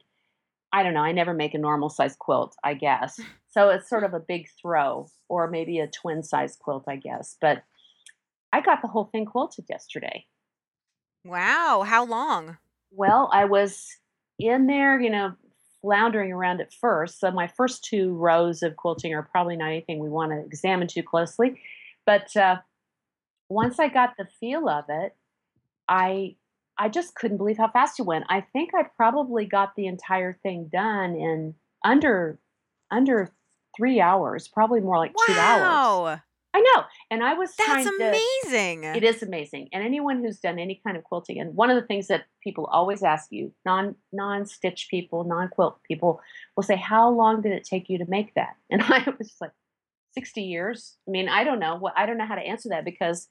I don't know, I never make a normal size quilt, I guess. So it's sort of a big throw, or maybe a twin size quilt, I guess. But I got the whole thing quilted yesterday. Wow, how long? Well, I was in there, you know, floundering around at first. So my first two rows of quilting are probably not anything we want to examine too closely. But uh, once I got the feel of it, I I just couldn't believe how fast it went. I think I probably got the entire thing done in under under three hours, probably more like two hours. I know. And I was That's trying to amazing. it is amazing. And anyone who's done any kind of quilting, and one of the things that people always ask you, non non stitch people, non quilt people, will say, "How long did it take you to make that?" And I was just like, 60 years. I mean, I don't know what I don't know how to answer that because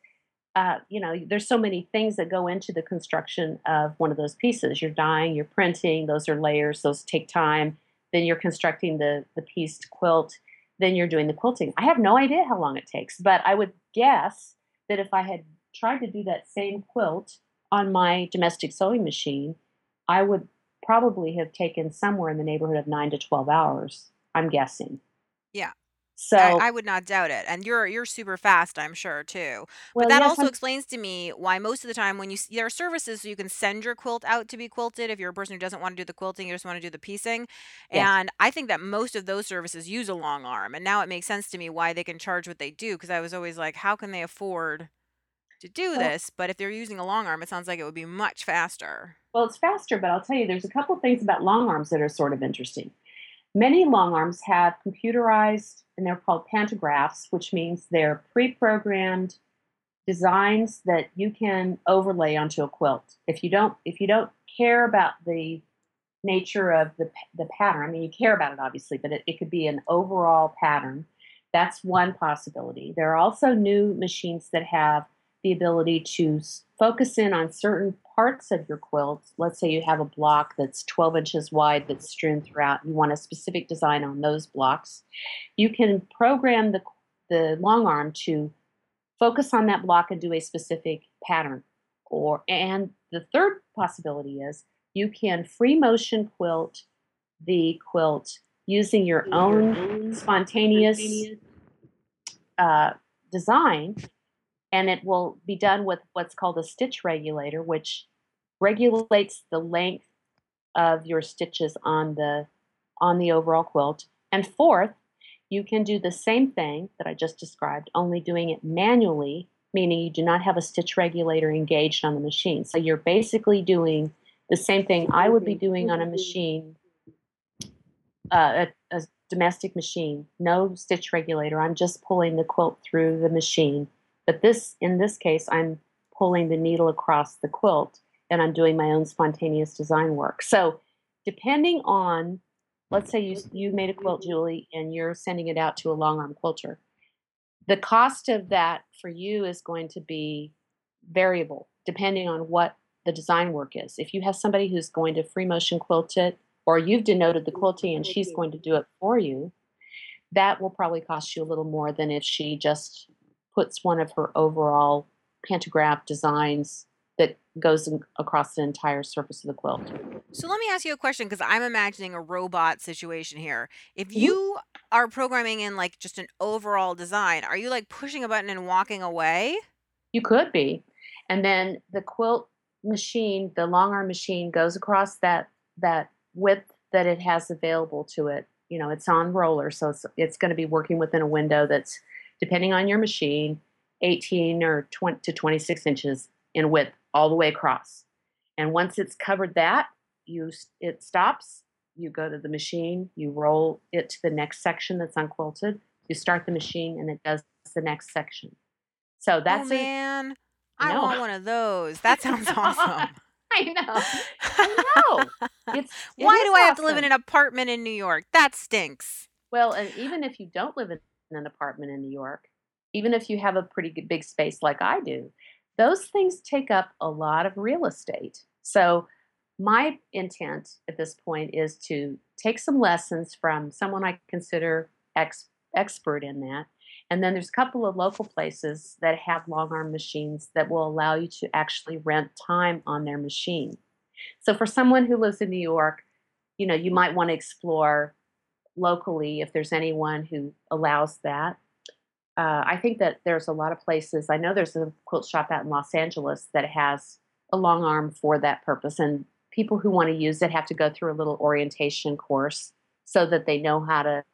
uh, you know, there's so many things that go into the construction of one of those pieces. You're dyeing, you're printing, those are layers, those take time. Then you're constructing the the pieced quilt then you're doing the quilting. I have no idea how long it takes, but I would guess that if I had tried to do that same quilt on my domestic sewing machine, I would probably have taken somewhere in the neighborhood of 9 to 12 hours, I'm guessing. Yeah. So, I, I would not doubt it. And you're you're super fast, I'm sure too. But well, that yes, also I'm explains to me why most of the time when you s- there are services so you can send your quilt out to be quilted if you're a person who doesn't want to do the quilting, you just want to do the piecing. yes. And I think that most of those services use a long arm. And now it makes sense to me why they can charge what they do because I was always like, how can they afford to do Well, this? But if they're using a long arm, it sounds like it would be much faster. well, it's faster, but I'll tell you, there's a couple things about long arms that are sort of interesting. Many long arms have computerized, and they're called pantographs, which means they're pre-programmed designs that you can overlay onto a quilt. If you don't, if you don't care about the nature of the the pattern, I mean, you care about it obviously, but it, it could be an overall pattern. That's one possibility. There are also new machines that have the ability to focus in on certain parts of your quilt. Let's say you have a block that's 12 inches wide that's strewn throughout. You want a specific design on those blocks. You can program the the long arm to focus on that block and do a specific pattern. Or and the third possibility is you can free motion quilt the quilt using your own spontaneous uh, design, and it will be done with what's called a stitch regulator, which regulates the length of your stitches on the on the overall quilt. And fourth, you can do the same thing that I just described, only doing it manually, meaning you do not have a stitch regulator engaged on the machine. So you're basically doing the same thing I would be doing on a machine, uh, a, a domestic machine, no stitch regulator. I'm just pulling the quilt through the machine. But this, in this case, I'm pulling the needle across the quilt and I'm doing my own spontaneous design work. So depending on let's say you you made a quilt, Julie, and you're sending it out to a long arm quilter. The cost of that for you is going to be variable depending on what the design work is. If you have somebody who's going to free motion quilt it, or you've denoted the quilting and she's going to do it for you, that will probably cost you a little more than if she just puts one of her overall pantograph designs that goes in, across the entire surface of the quilt. So let me ask you a question because I'm imagining a robot situation here. If Mhm. you are programming in like just an overall design, are you like pushing a button and walking away? You could be. And then the quilt machine, the long arm machine goes across that that width that it has available to it. You know, it's on roller, so it's it's going to be working within a window that's depending on your machine, 18 or 20 to 26 inches in width all the way across. And once it's covered that, you it stops, you go to the machine, you roll it to the next section that's unquilted, you start the machine and it does the next section. So Oh that's a man, I no. want one of those. That sounds awesome. I know. I know. It's Why do I have to live in an apartment in New York? That stinks. Well, and even if you don't live in an apartment in New York, even if you have a pretty big space like I do, those things take up a lot of real estate. So my intent at this point is to take some lessons from someone I consider ex- expert in that. And then there's a couple of local places that have long arm machines that will allow you to actually rent time on their machine. So for someone who lives in New York, you know, you might want to explore locally if there's anyone who allows that. Uh, I think that there's a lot of places. I know there's a quilt shop out in Los Angeles that has a long arm for that purpose, and people who want to use it have to go through a little orientation course so that they know how to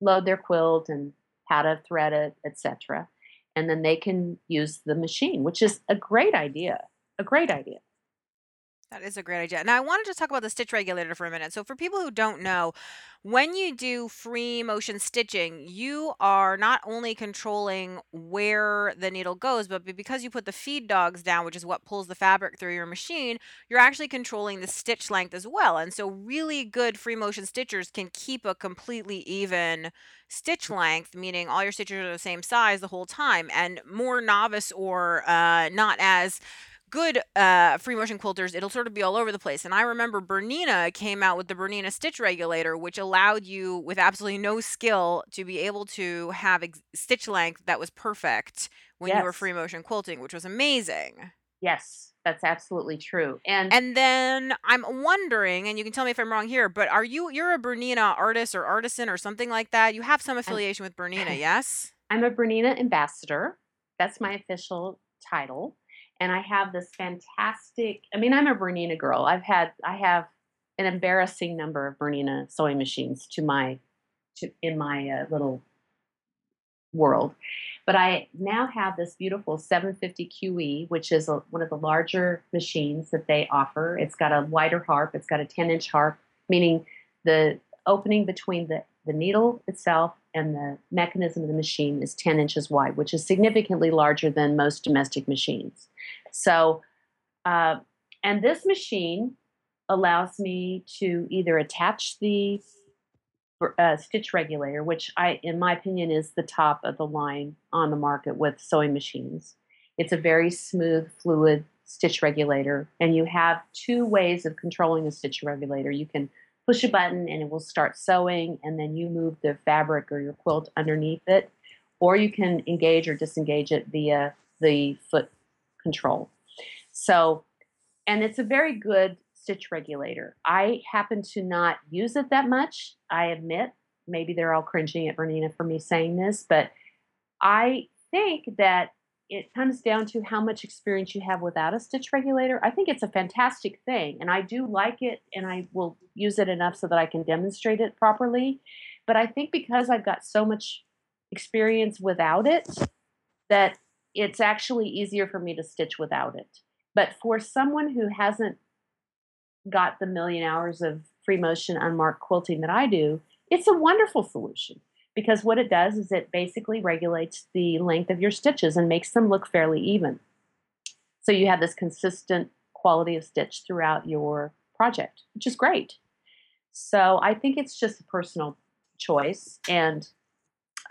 load their quilt and how to thread it, etc. And then they can use the machine, which is a great idea. A great idea. That is a great idea. Now, I wanted to talk about the stitch regulator for a minute. So, for people who don't know, when you do free motion stitching, you are not only controlling where the needle goes, but because you put the feed dogs down, which is what pulls the fabric through your machine, you're actually controlling the stitch length as well. And so, really good free motion stitchers can keep a completely even stitch length, meaning all your stitches are the same size the whole time. And more novice or uh, not as good uh, free motion quilters, it'll sort of be all over the place. And I remember Bernina came out with the Bernina stitch regulator, which allowed you, with absolutely no skill, to be able to have ex- stitch length that was perfect when you were Yes. free motion quilting, which was amazing. Yes, that's absolutely true. And And then I'm wondering, and you can tell me if I'm wrong here, but are you you're a Bernina artist or artisan or something like that? You have some affiliation with Bernina, yes? I'm a Bernina ambassador. That's my official title. And I have this fantastic, I mean, I'm a Bernina girl. I've had, I have an embarrassing number of Bernina sewing machines to my, to, in my uh, little world. But I now have this beautiful 750 QE, which is a, one of the larger machines that they offer. It's got a wider harp, it's got a 10 inch harp, meaning the opening between the, the needle itself and the mechanism of the machine is 10 inches wide, which is significantly larger than most domestic machines. So, uh, and this machine allows me to either attach the uh, stitch regulator, which I, in my opinion, is the top of the line on the market with sewing machines. It's a very smooth, fluid stitch regulator, and you have two ways of controlling the stitch regulator. You can push a button and it will start sewing, and then you move the fabric or your quilt underneath it, or you can engage or disengage it via the foot control. So, and it's a very good stitch regulator. I happen to not use it that much, I admit. Maybe they're all cringing at Bernina for me saying this, but I think that it comes down to how much experience you have without a stitch regulator. I think it's a fantastic thing, and I do like it, and I will use it enough so that I can demonstrate it properly. But I think because I've got so much experience without it, that it's actually easier for me to stitch without it. But for someone who hasn't got the million hours of free motion unmarked quilting that I do, it's a wonderful solution because what it does is it basically regulates the length of your stitches and makes them look fairly even. So you have this consistent quality of stitch throughout your project, which is great. So I think it's just a personal choice. And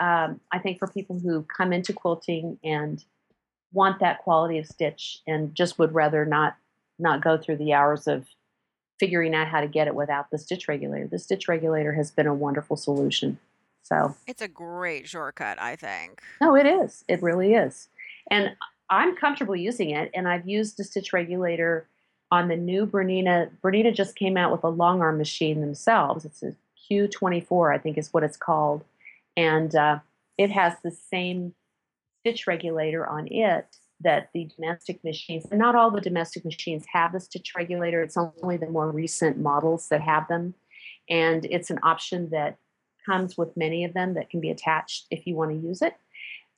um, I think for people who come into quilting and want that quality of stitch and just would rather not not go through the hours of figuring out how to get it without the stitch regulator. The stitch regulator has been a wonderful solution. So, It's a great shortcut, I think. no, it is. It really is. And I'm comfortable using it. And I've used the stitch regulator on the new Bernina. Bernina just came out with a long arm machine themselves. It's a Q24, I think is what it's called. And uh, it has the same stitch regulator on it that the domestic machines, and not all the domestic machines have the stitch regulator. It's only the more recent models that have them. And it's an option that comes with many of them that can be attached if you want to use it.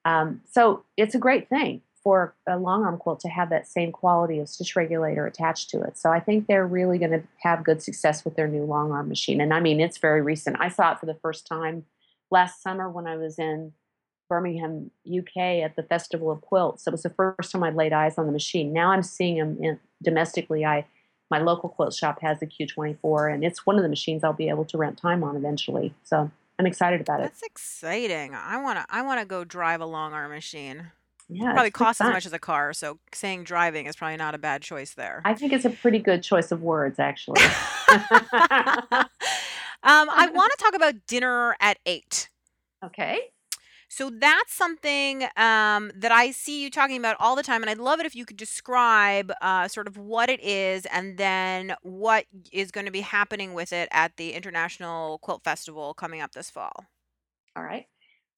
Um, so it's a great thing for a long arm quilt to have that same quality of stitch regulator attached to it. So I think they're really going to have good success with their new long arm machine. And I mean, it's very recent. I saw it for the first time last summer when I was in Birmingham, UK at the Festival of Quilts. It was the first time I'd laid eyes on the machine. Now I'm seeing them in, domestically. I my local quilt shop has the Q24, and it's one of the machines I'll be able to rent time on eventually. So I'm excited about it. That's exciting. I wanna I wanna go drive a long arm machine. Yeah, Probably costs as much as a car, so saying driving is probably not a bad choice there. I think it's a pretty good choice of words, actually. um, I want to talk about dinner at eight. okay. So that's something um, that I see you talking about all the time, and I'd love it if you could describe uh, sort of what it is and then what is going to be happening with it at the International Quilt Festival coming up this fall. All right.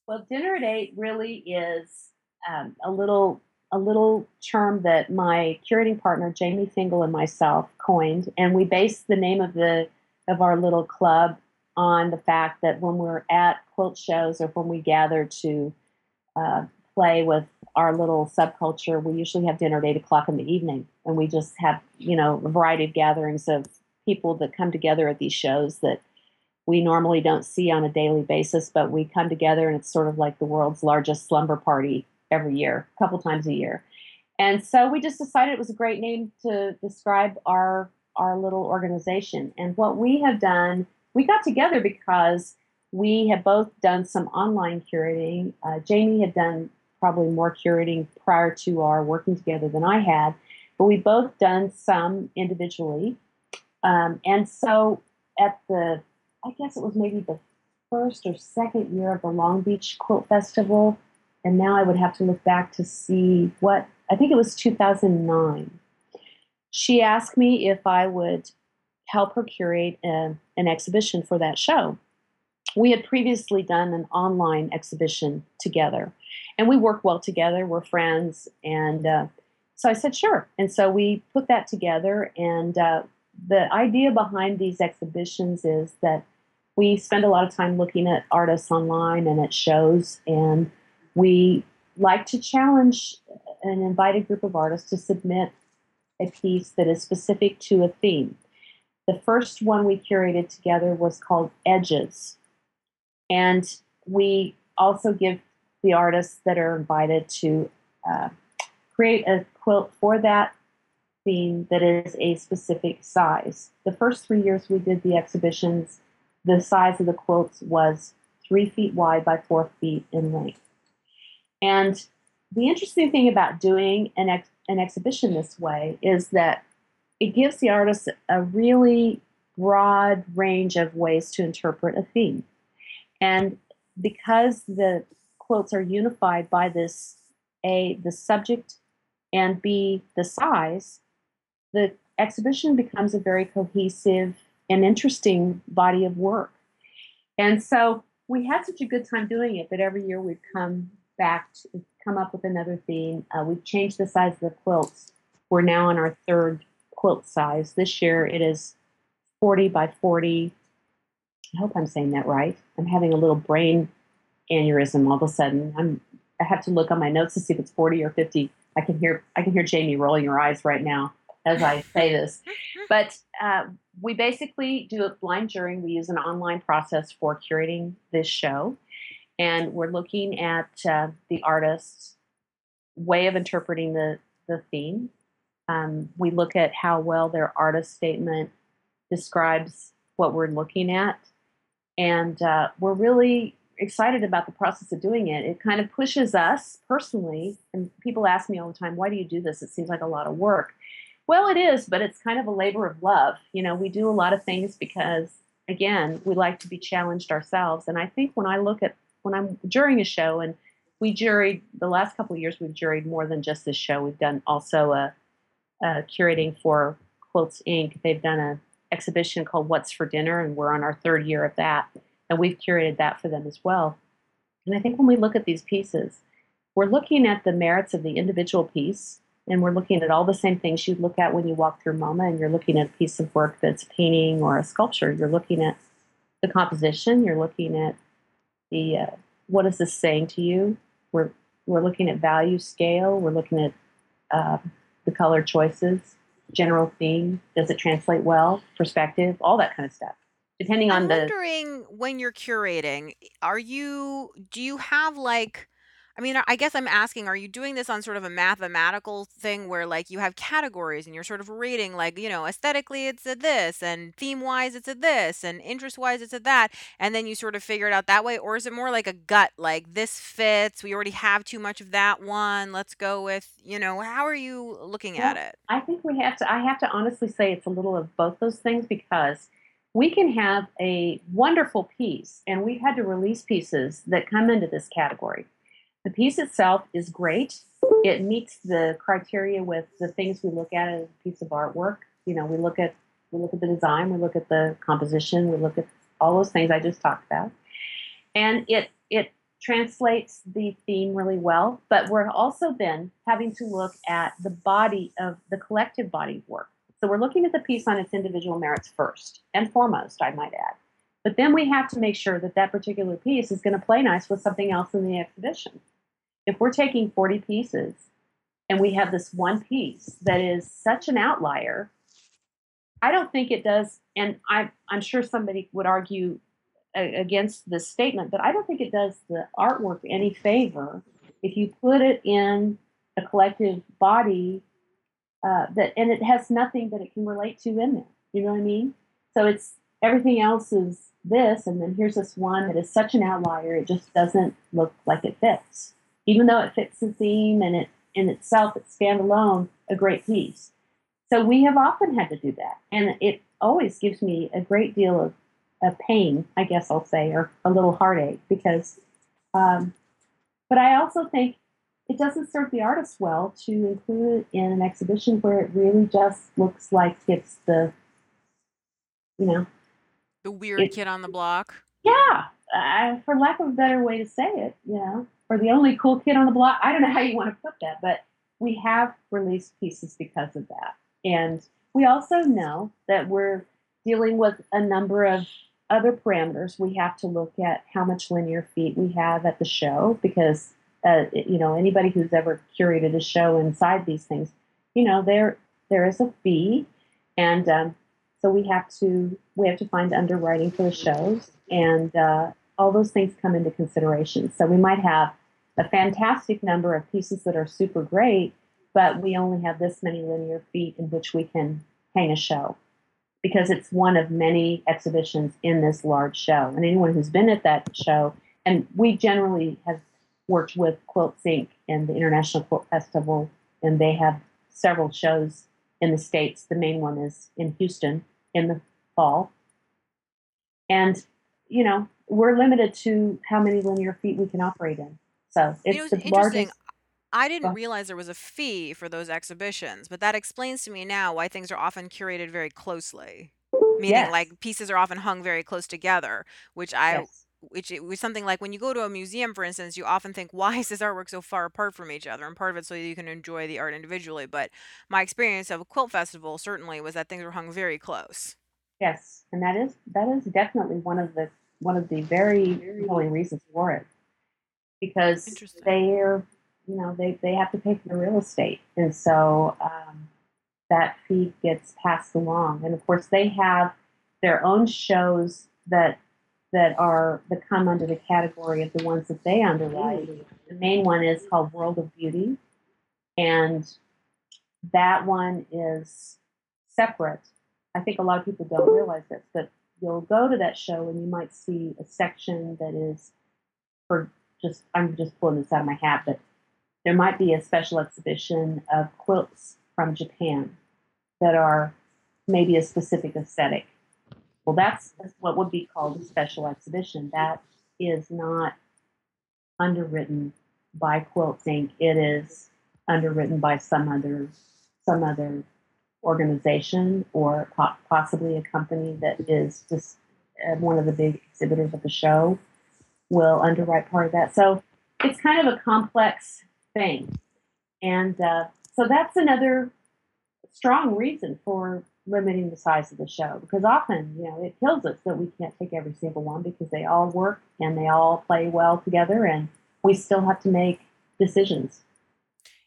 Well, dinner at eight really is um, a little a little term that my curating partner Jamie Fingal and myself coined, and we based the name of the of our little club on the fact that when we're at quilt shows or when we gather to uh, play with our little subculture, we usually have dinner at eight o'clock in the evening, and we just have you know a variety of gatherings of people that come together at these shows that we normally don't see on a daily basis, but we come together and it's sort of like the world's largest slumber party every year, a couple times a year. And so we just decided it was a great name to describe our our little organization. And what we have done, we got together because we have both done some online curating. Uh, Jamie had done probably more curating prior to our working together than I had, but we both done some individually. Um, and so at the, I guess it was maybe the first or second year of the Long Beach Quilt Festival, and now I would have to look back to see what, I think it was 2009. She asked me if I would help her curate a, an exhibition for that show. We had previously done an online exhibition together, and we work well together. We're friends, and uh, so I said sure. And so we put that together, and uh, the idea behind these exhibitions is that we spend a lot of time looking at artists online and at shows, and we like to challenge an invited group of artists to submit a piece that is specific to a theme. The first one we curated together was called Edges. And we also give the artists that are invited to uh, create a quilt for that theme that is a specific size. The first three years we did the exhibitions, the size of the quilts was three feet wide by four feet in length. And the interesting thing about doing an, ex- an exhibition this way is that it gives the artist a really broad range of ways to interpret a theme. And because the quilts are unified by this A, the subject, and B, the size, the exhibition becomes a very cohesive and interesting body of work. And so we had such a good time doing it that every year we'd come back to come up with another theme. Uh, we've changed the size of the quilts. We're now on our third quilt size. This year it is 40 by 40. I hope I'm saying that right. I'm having a little brain aneurysm all of a sudden. I'm I have to look on my notes to see if it's 40 or 50. I can hear I can hear Jamie rolling her eyes right now as I say this. But uh, we basically do a blind jury. We use an online process for curating this show and we're looking at uh, the artist's way of interpreting the, the theme. Um, we look at how well their artist statement describes what we're looking at. And uh, we're really excited about the process of doing it. It kind of pushes us personally, and people ask me all the time, why do you do this? It seems like a lot of work. Well, it is, but it's kind of a labor of love. You know, we do a lot of things because, again, we like to be challenged ourselves. And I think when I look at when I'm during a show, and we juried the last couple of years, we've juried more than just this show. We've done also a, a curating for Quilts Inc. They've done an exhibition called What's for Dinner, and we're on our third year of that, and we've curated that for them as well. And I think when we look at these pieces, we're looking at the merits of the individual piece, and we're looking at all the same things you'd look at when you walk through MoMA, and you're looking at a piece of work that's a painting or a sculpture. You're looking at the composition, you're looking at the uh, what is this saying to you? We're we're looking at value scale. We're looking at uh, the color choices, general theme. Does it translate well? Perspective, all that kind of stuff. Depending on the I'm the wondering when you're curating, are you do you have like I mean, I guess I'm asking, are you doing this on sort of a mathematical thing where like you have categories and you're sort of rating like, you know, aesthetically it's a this and theme wise it's a this and interest wise it's a that and then you sort of figure it out that way or is it more like a gut like this fits, we already have too much of that one, let's go with, you know, how are you looking at it? I think we have to. I have to honestly say it's a little of both those things because we can have a wonderful piece, and we've had to release pieces that come into this category the piece itself is great. It meets the criteria with the things we look at as a piece of artwork. You know, we look at we look at the design, we look at the composition, we look at all those things I just talked about, and it it translates the theme really well, but we're also then having to look at the body of the collective body of work. So we're looking at the piece on its individual merits first and foremost, I might add. But then we have to make sure that that particular piece is going to play nice with something else in the exhibition. If we're taking 40 pieces and we have this one piece that is such an outlier, I don't think it does, and I, I'm sure somebody would argue against this statement, but I don't think it does the artwork any favor if you put it in a collective body uh, that, and it has nothing that it can relate to in there. You know what I mean? So it's everything else is this, and then here's this one that is such an outlier, it just doesn't look like it fits. Even though it fits the theme and it in itself, it's standalone, a great piece. So we have often had to do that, and it always gives me a great deal of, of pain, I guess I'll say, or a little heartache because. Um, but I also think it doesn't serve the artist well to include it in an exhibition where it really just looks like it's the, you know, the weird it, kid on the block. Yeah, uh, for lack of a better way to say it, you know, or the only cool kid on the block. I don't know how you want to put that, but we have released pieces because of that. And we also know that we're dealing with a number of other parameters. We have to look at how much linear feet we have at the show because, uh, you know, anybody who's ever curated a show inside these things, you know, there there is a fee, and um, so we have to we have to find underwriting for the shows, and uh, all those things come into consideration. So we might have a fantastic number of pieces that are super great, but we only have this many linear feet in which we can hang a show because it's one of many exhibitions in this large show. And anyone who's been at that show, and we generally have worked with Quilts Inc and the International Quilt Festival, and they have several shows in the States. The main one is in Houston in the fall. And, you know, we're limited to how many linear feet we can operate in. So it's you know, the largest. I didn't realize there was a fee for those exhibitions, but that explains to me now why things are often curated very closely. Meaning, Yes. like pieces are often hung very close together, which I, Yes. which it was something like when you go to a museum, for instance, you often think, why is this artwork so far apart from each other? And part of it so you can enjoy the art individually. But my experience of a quilt festival certainly was that things were hung very close. Yes, and that is that is definitely one of the one of the very compelling reasons for it, because they're you know they they have to pay for the real estate, and so um, that fee gets passed along. And of course, they have their own shows that that are that come under the category of the ones that they underwrite. The main one is called World of Beauty, and that one is separate. I think a lot of people don't realize this, but you'll go to that show and you might see a section that is for just I'm just pulling this out of my hat, but there might be a special exhibition of quilts from Japan that are maybe a specific aesthetic. Well, that's what would be called a special exhibition. That is not underwritten by Quilts Inc. It is underwritten by some other some other organization or po- possibly a company that is just uh, one of the big exhibitors of the show will underwrite part of that. So it's kind of a complex thing. And uh, so that's another strong reason for limiting the size of the show because often, you know, it kills us that we can't take every single one because they all work and they all play well together and we still have to make decisions.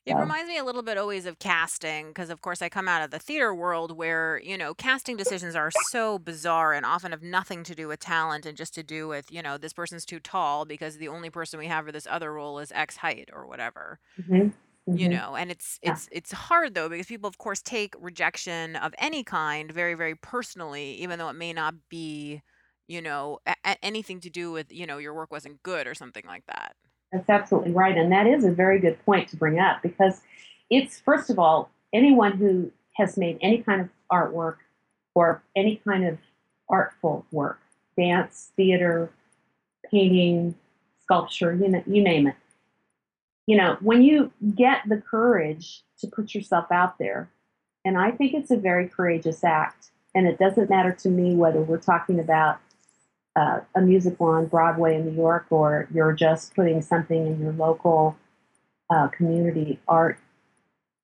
It So, reminds me a little bit always of casting because, of course, I come out of the theater world where, you know, casting decisions are so bizarre and often have nothing to do with talent and just to do with, you know, this person's too tall because the only person we have for this other role is X height or whatever. mhm, You mhm, know, and it's yeah, it's it's hard though because people of course take rejection of any kind very, very personally, even though it may not be, you know, a- a- anything to do with, you know, your work wasn't good or something like that. That's absolutely right. And that is a very good point to bring up because it's, first of all, anyone who has made any kind of artwork or any kind of artful work, dance, theater, painting, sculpture, you know, you name it. You know, when you get the courage to put yourself out there, and I think it's a very courageous act, and it doesn't matter to me whether we're talking about uh, a musical on Broadway in New York, or you're just putting something in your local uh, community art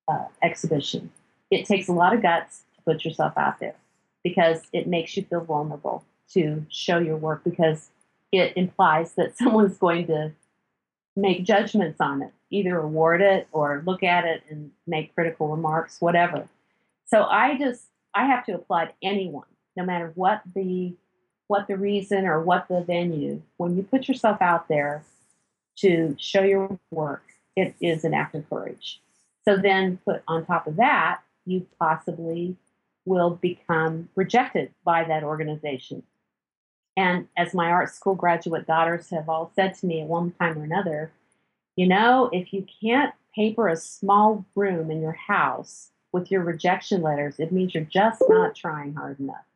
uh, exhibition. It takes a lot of guts to put yourself out there because it makes you feel vulnerable to show your work because it implies that someone's going to make judgments on it, either award it or look at it and make critical remarks, whatever. So I just I have to applaud anyone, no matter what the what the reason or what the venue. When you put yourself out there to show your work, it is an act of courage. So then put on top of that, you possibly will become rejected by that organization. And as my art school graduate daughters have all said to me at one time or another, you know, if you can't paper a small room in your house with your rejection letters, it means you're just not trying hard enough.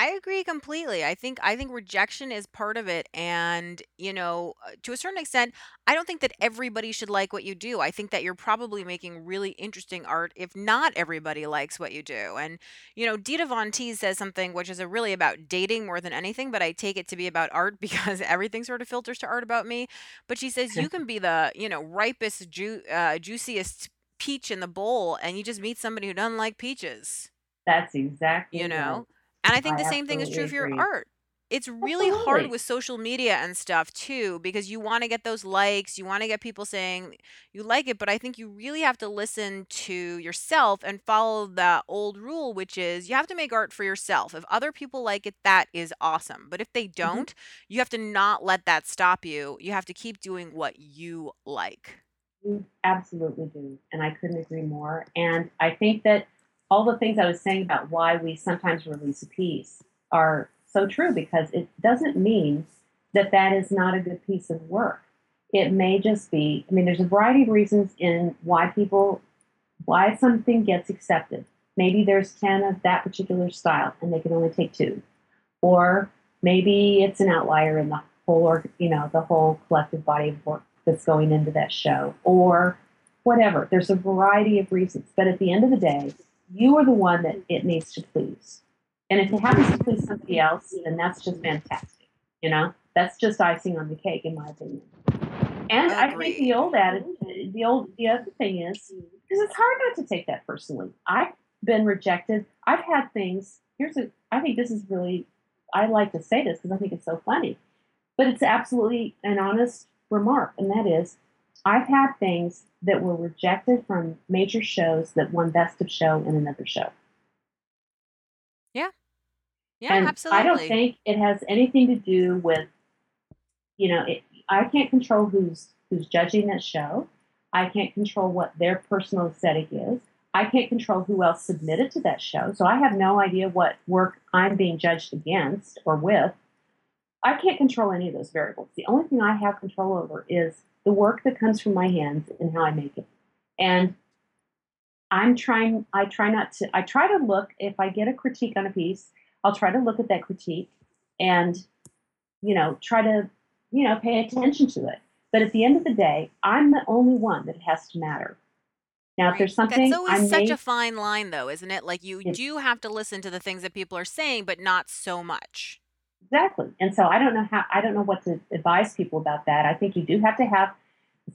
I agree completely. I think I think rejection is part of it and, you know, uh, to a certain extent, I don't think that everybody should like what you do. I think that you're probably making really interesting art if not everybody likes what you do. And, you know, Dita Von Teese says something which is a really about dating more than anything, but I take it to be about art because everything sort of filters to art about me. But she says you can be the, you know, ripest, ju- uh, juiciest peach in the bowl and you just meet somebody who doesn't like peaches, That's exactly you right. know? And I think I the same thing is true absolutely for your art. It's really hard with social media and stuff too because you want to get those likes, you want to get people saying you like it, but I think you really have to listen to yourself and follow the old rule, which is you have to make art for yourself. If other people like it, that is awesome. But if they Mhm. don't, you have to not let that stop you. You have to keep doing what you like. You absolutely do. And I couldn't agree more. And I think that all the things I was saying about why we sometimes release a piece are so true because it doesn't mean that that is not a good piece of work. It may just be, I mean, there's a variety of reasons in why people, why something gets accepted. Maybe there's 10 of that particular style and they can only take two. Or maybe it's an outlier in the whole, org- you know, the whole collective body of work that's going into that show. Or whatever. There's a variety of reasons. But at the end of the day, you are the one that it needs to please. And if it happens to please somebody else, then that's just fantastic. You know, that's just icing on the cake, in my opinion. And I think the old attitude, the old, the other thing is, because it's hard not to take that personally. I've been rejected. I've had things. Here's a. I think this is really. I like to say this because I think it's so funny, but it's absolutely an honest remark, and that is, I've had things that were rejected from major shows that won Best of Show in another show. Yeah. Yeah, And I don't think it has anything to do with, you know, it, I can't control who's who's judging that show. I can't control what their personal aesthetic is. I can't control who else submitted to that show. So I have no idea what work I'm being judged against or with. I can't control any of those variables. The only thing I have control over is the work that comes from my hands and how I make it. And I'm trying, I try not to, I try to look, if I get a critique on a piece, I'll try to look at that critique and, you know, try to, you know, pay attention to it. But at the end of the day, I'm the only one that has to matter. Now, if Right. there's That's something I always such a fine line though, isn't it? Like you do have to listen to the things that people are saying, but not so much. Exactly. And so I don't know how, I don't know what to advise people about that. I think you do have to have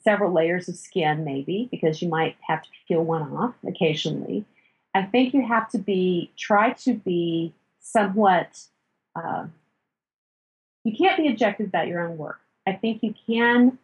several layers of skin, maybe, because you might have to peel one off occasionally. I think you have to be, try to be somewhat, uh, you can't be objective about your own work. I think you can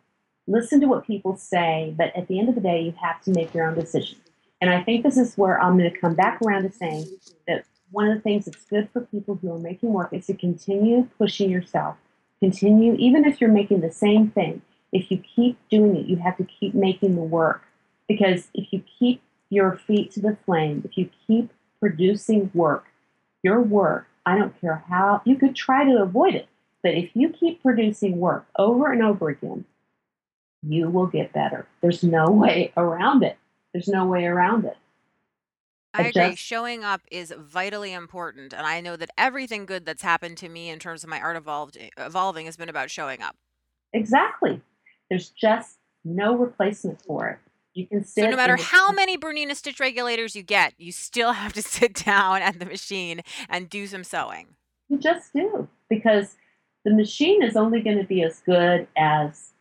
listen to what people say, but at the end of the day, you have to make your own decision. And I think this is where I'm going to come back around to saying that one of the things that's good for people who are making work is to continue pushing yourself. Continue, even if you're making the same thing, if you keep doing it, you have to keep making the work. Because if you keep your feet to the flame, if you keep producing work, your work, I don't care how, you could try to avoid it, but if you keep producing work over and over again, you will get better. There's no way around it. There's no way around it. I agree. Showing up is vitally important, and I know that everything good that's happened to me in terms of my art evolved eh, evolving has been about showing up. exactly. There's just no replacement for it. You can sit. So no sit matter how many Bernina stitch regulators you get, you still have to sit down at the machine and do some sewing. you just do. because the machine is only going to be as good as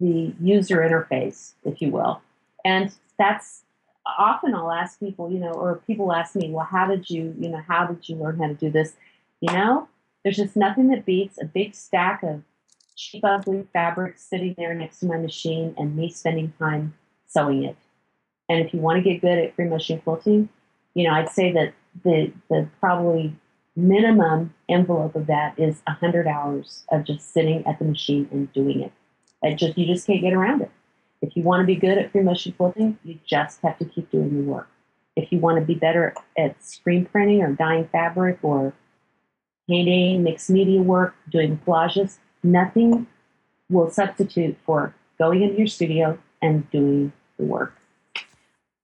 the user interface, if you will. And that's often I'll ask people, you know, or people ask me, well, how did you, you know, how did you learn how to do this? You know, there's just nothing that beats a big stack of cheap, ugly fabric sitting there next to my machine and me spending time sewing it. And if you want to get good at free motion quilting, you know, I'd say that the the probably minimum envelope of that is 100 hours of just sitting at the machine and doing it. It just you just can't get around it. If you want to be good at free motion quilting, you just have to keep doing the work. If you want to be better at screen printing or dyeing fabric or painting, mixed media work, doing collages, nothing will substitute for going into your studio and doing the work.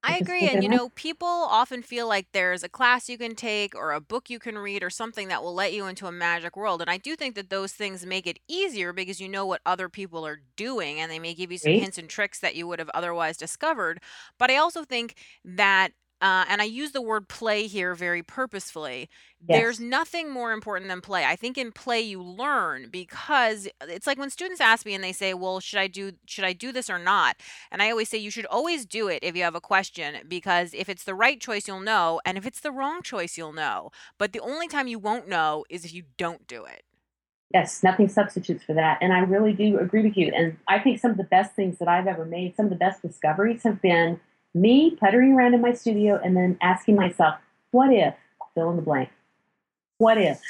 I agree. And, you know, people often feel like there's a class you can take or a book you can read or something that will let you into a magic world. And I do think that those things make it easier because you know what other people are doing and they may give you some Right? hints and tricks that you would have otherwise discovered. But I also think that. Uh, and I use the word play here very purposefully. There's nothing more important than play. I think in play you learn because it's like when students ask me and they say, "Well, should I do should I do this or not?" And I always say you should always do it if you have a question because if it's the right choice, you'll know. And if it's the wrong choice, you'll know. But the only time you won't know is if you don't do it. Yes, nothing substitutes for that. And I really do agree with you. And I think some of the best things that I've ever made, some of the best discoveries have been me puttering around in my studio and then asking myself, what if, fill in the blank, what if?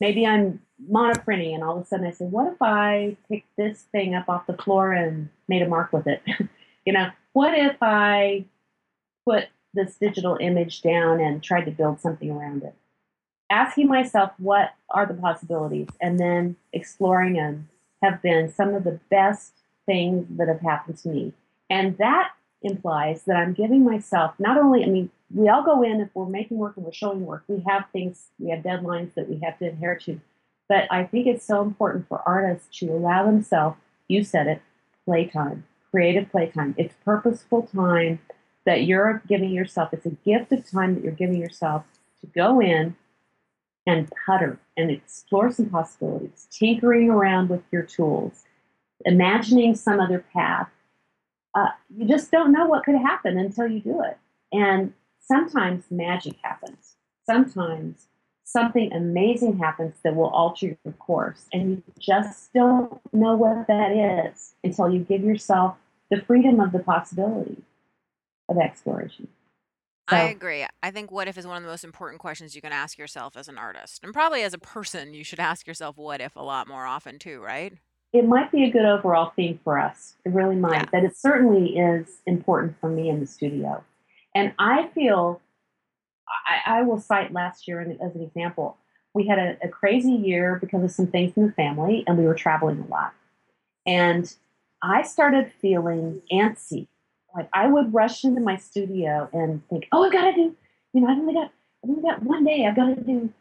Maybe I'm monoprinting and all of a sudden I say, what if I picked this thing up off the floor and made a mark with it? you know, what if I put this digital image down and tried to build something around it? asking myself what are the possibilities and then exploring them have been some of the best things that have happened to me. And that implies that I'm giving myself not only, I mean, we all go in if we're making work and we're showing work, we have things, we have deadlines that we have to adhere to. But I think it's so important for artists to allow themselves, you said it, playtime, creative playtime. It's purposeful time that you're giving yourself. It's a gift of time that you're giving yourself to go in and putter and explore some possibilities, tinkering around with your tools, imagining some other path. Uh, you just don't know what could happen until you do it. And sometimes magic happens. Sometimes something amazing happens that will alter your course. And you just don't know what that is until you give yourself the freedom of the possibility of exploration. I agree. I think what if is one of the most important questions you can ask yourself as an artist. And probably as a person, you should ask yourself what if a lot more often too, right? It might be a good overall theme for us. It really Yeah. might. But it certainly is important for me in the studio. And I feel, I, I will cite last year as an example. We had a, a crazy year because of some things in the family, and we were traveling a lot. And I started feeling antsy. Like I would rush into my studio and think, oh, I've got to do, you know, I've only got, I've only got one day. I've got to do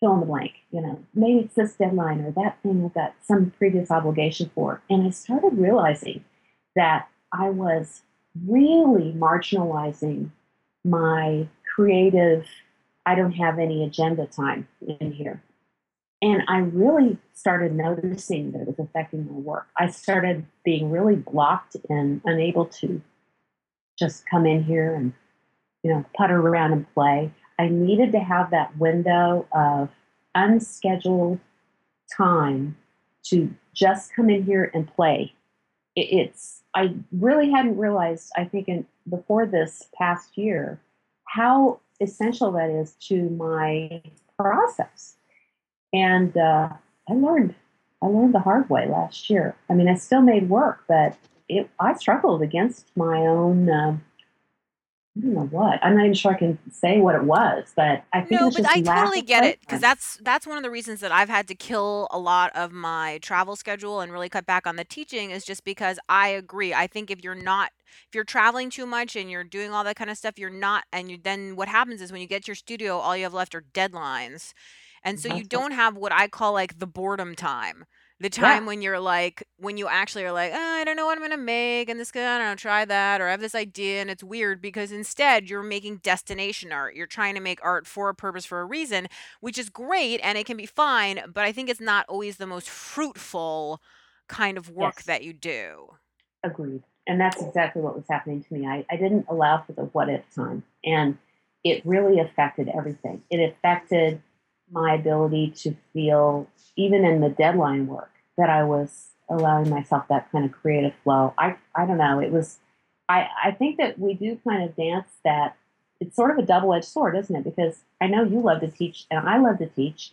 fill in the blank. You know, maybe it's this deadline or that thing I've got some previous obligation for. And I started realizing that I was really marginalizing my creative, I don't have any agenda time in here. And I really started noticing that it was affecting my work. I started being really blocked and unable to just come in here and, you know, putter around and play. I needed to have that window of unscheduled time to just come in here and play. It, it's I really hadn't realized. I think in before this past year how essential that is to my process, and uh, I learned I learned the hard way last year. I mean, I still made work, but it I struggled against my own. Um, I don't know what. I'm not even sure I can say what it was, but I think it No, but just I totally get it because that's that's one of the reasons that I've had to kill a lot of my travel schedule and really cut back on the teaching is just because I agree. I think if you're not if you're traveling too much and you're doing all that kind of stuff, you're not and you then what happens is when you get to your studio, all you have left are deadlines. And so you That's don't have what I call like the boredom time. The Yeah. time when you're like when you actually are like, "Oh, I don't know what I'm gonna make, and this guy, I don't know, try that, or I have this idea," and it's weird because instead you're making destination art. You're trying to make art for a purpose, for a reason, which is great and it can be fine, but I think it's not always the most fruitful kind of work Yes. that you do. Agreed. And that's exactly what was happening to me. I, I didn't allow for the what if time. And it really affected everything. It affected my ability to feel, even in the deadline work, that I was allowing myself that kind of creative flow. I, I don't know. It was, I, I think that we do kind of dance that it's sort of a double edged sword, isn't it? Because I know you love to teach and I love to teach.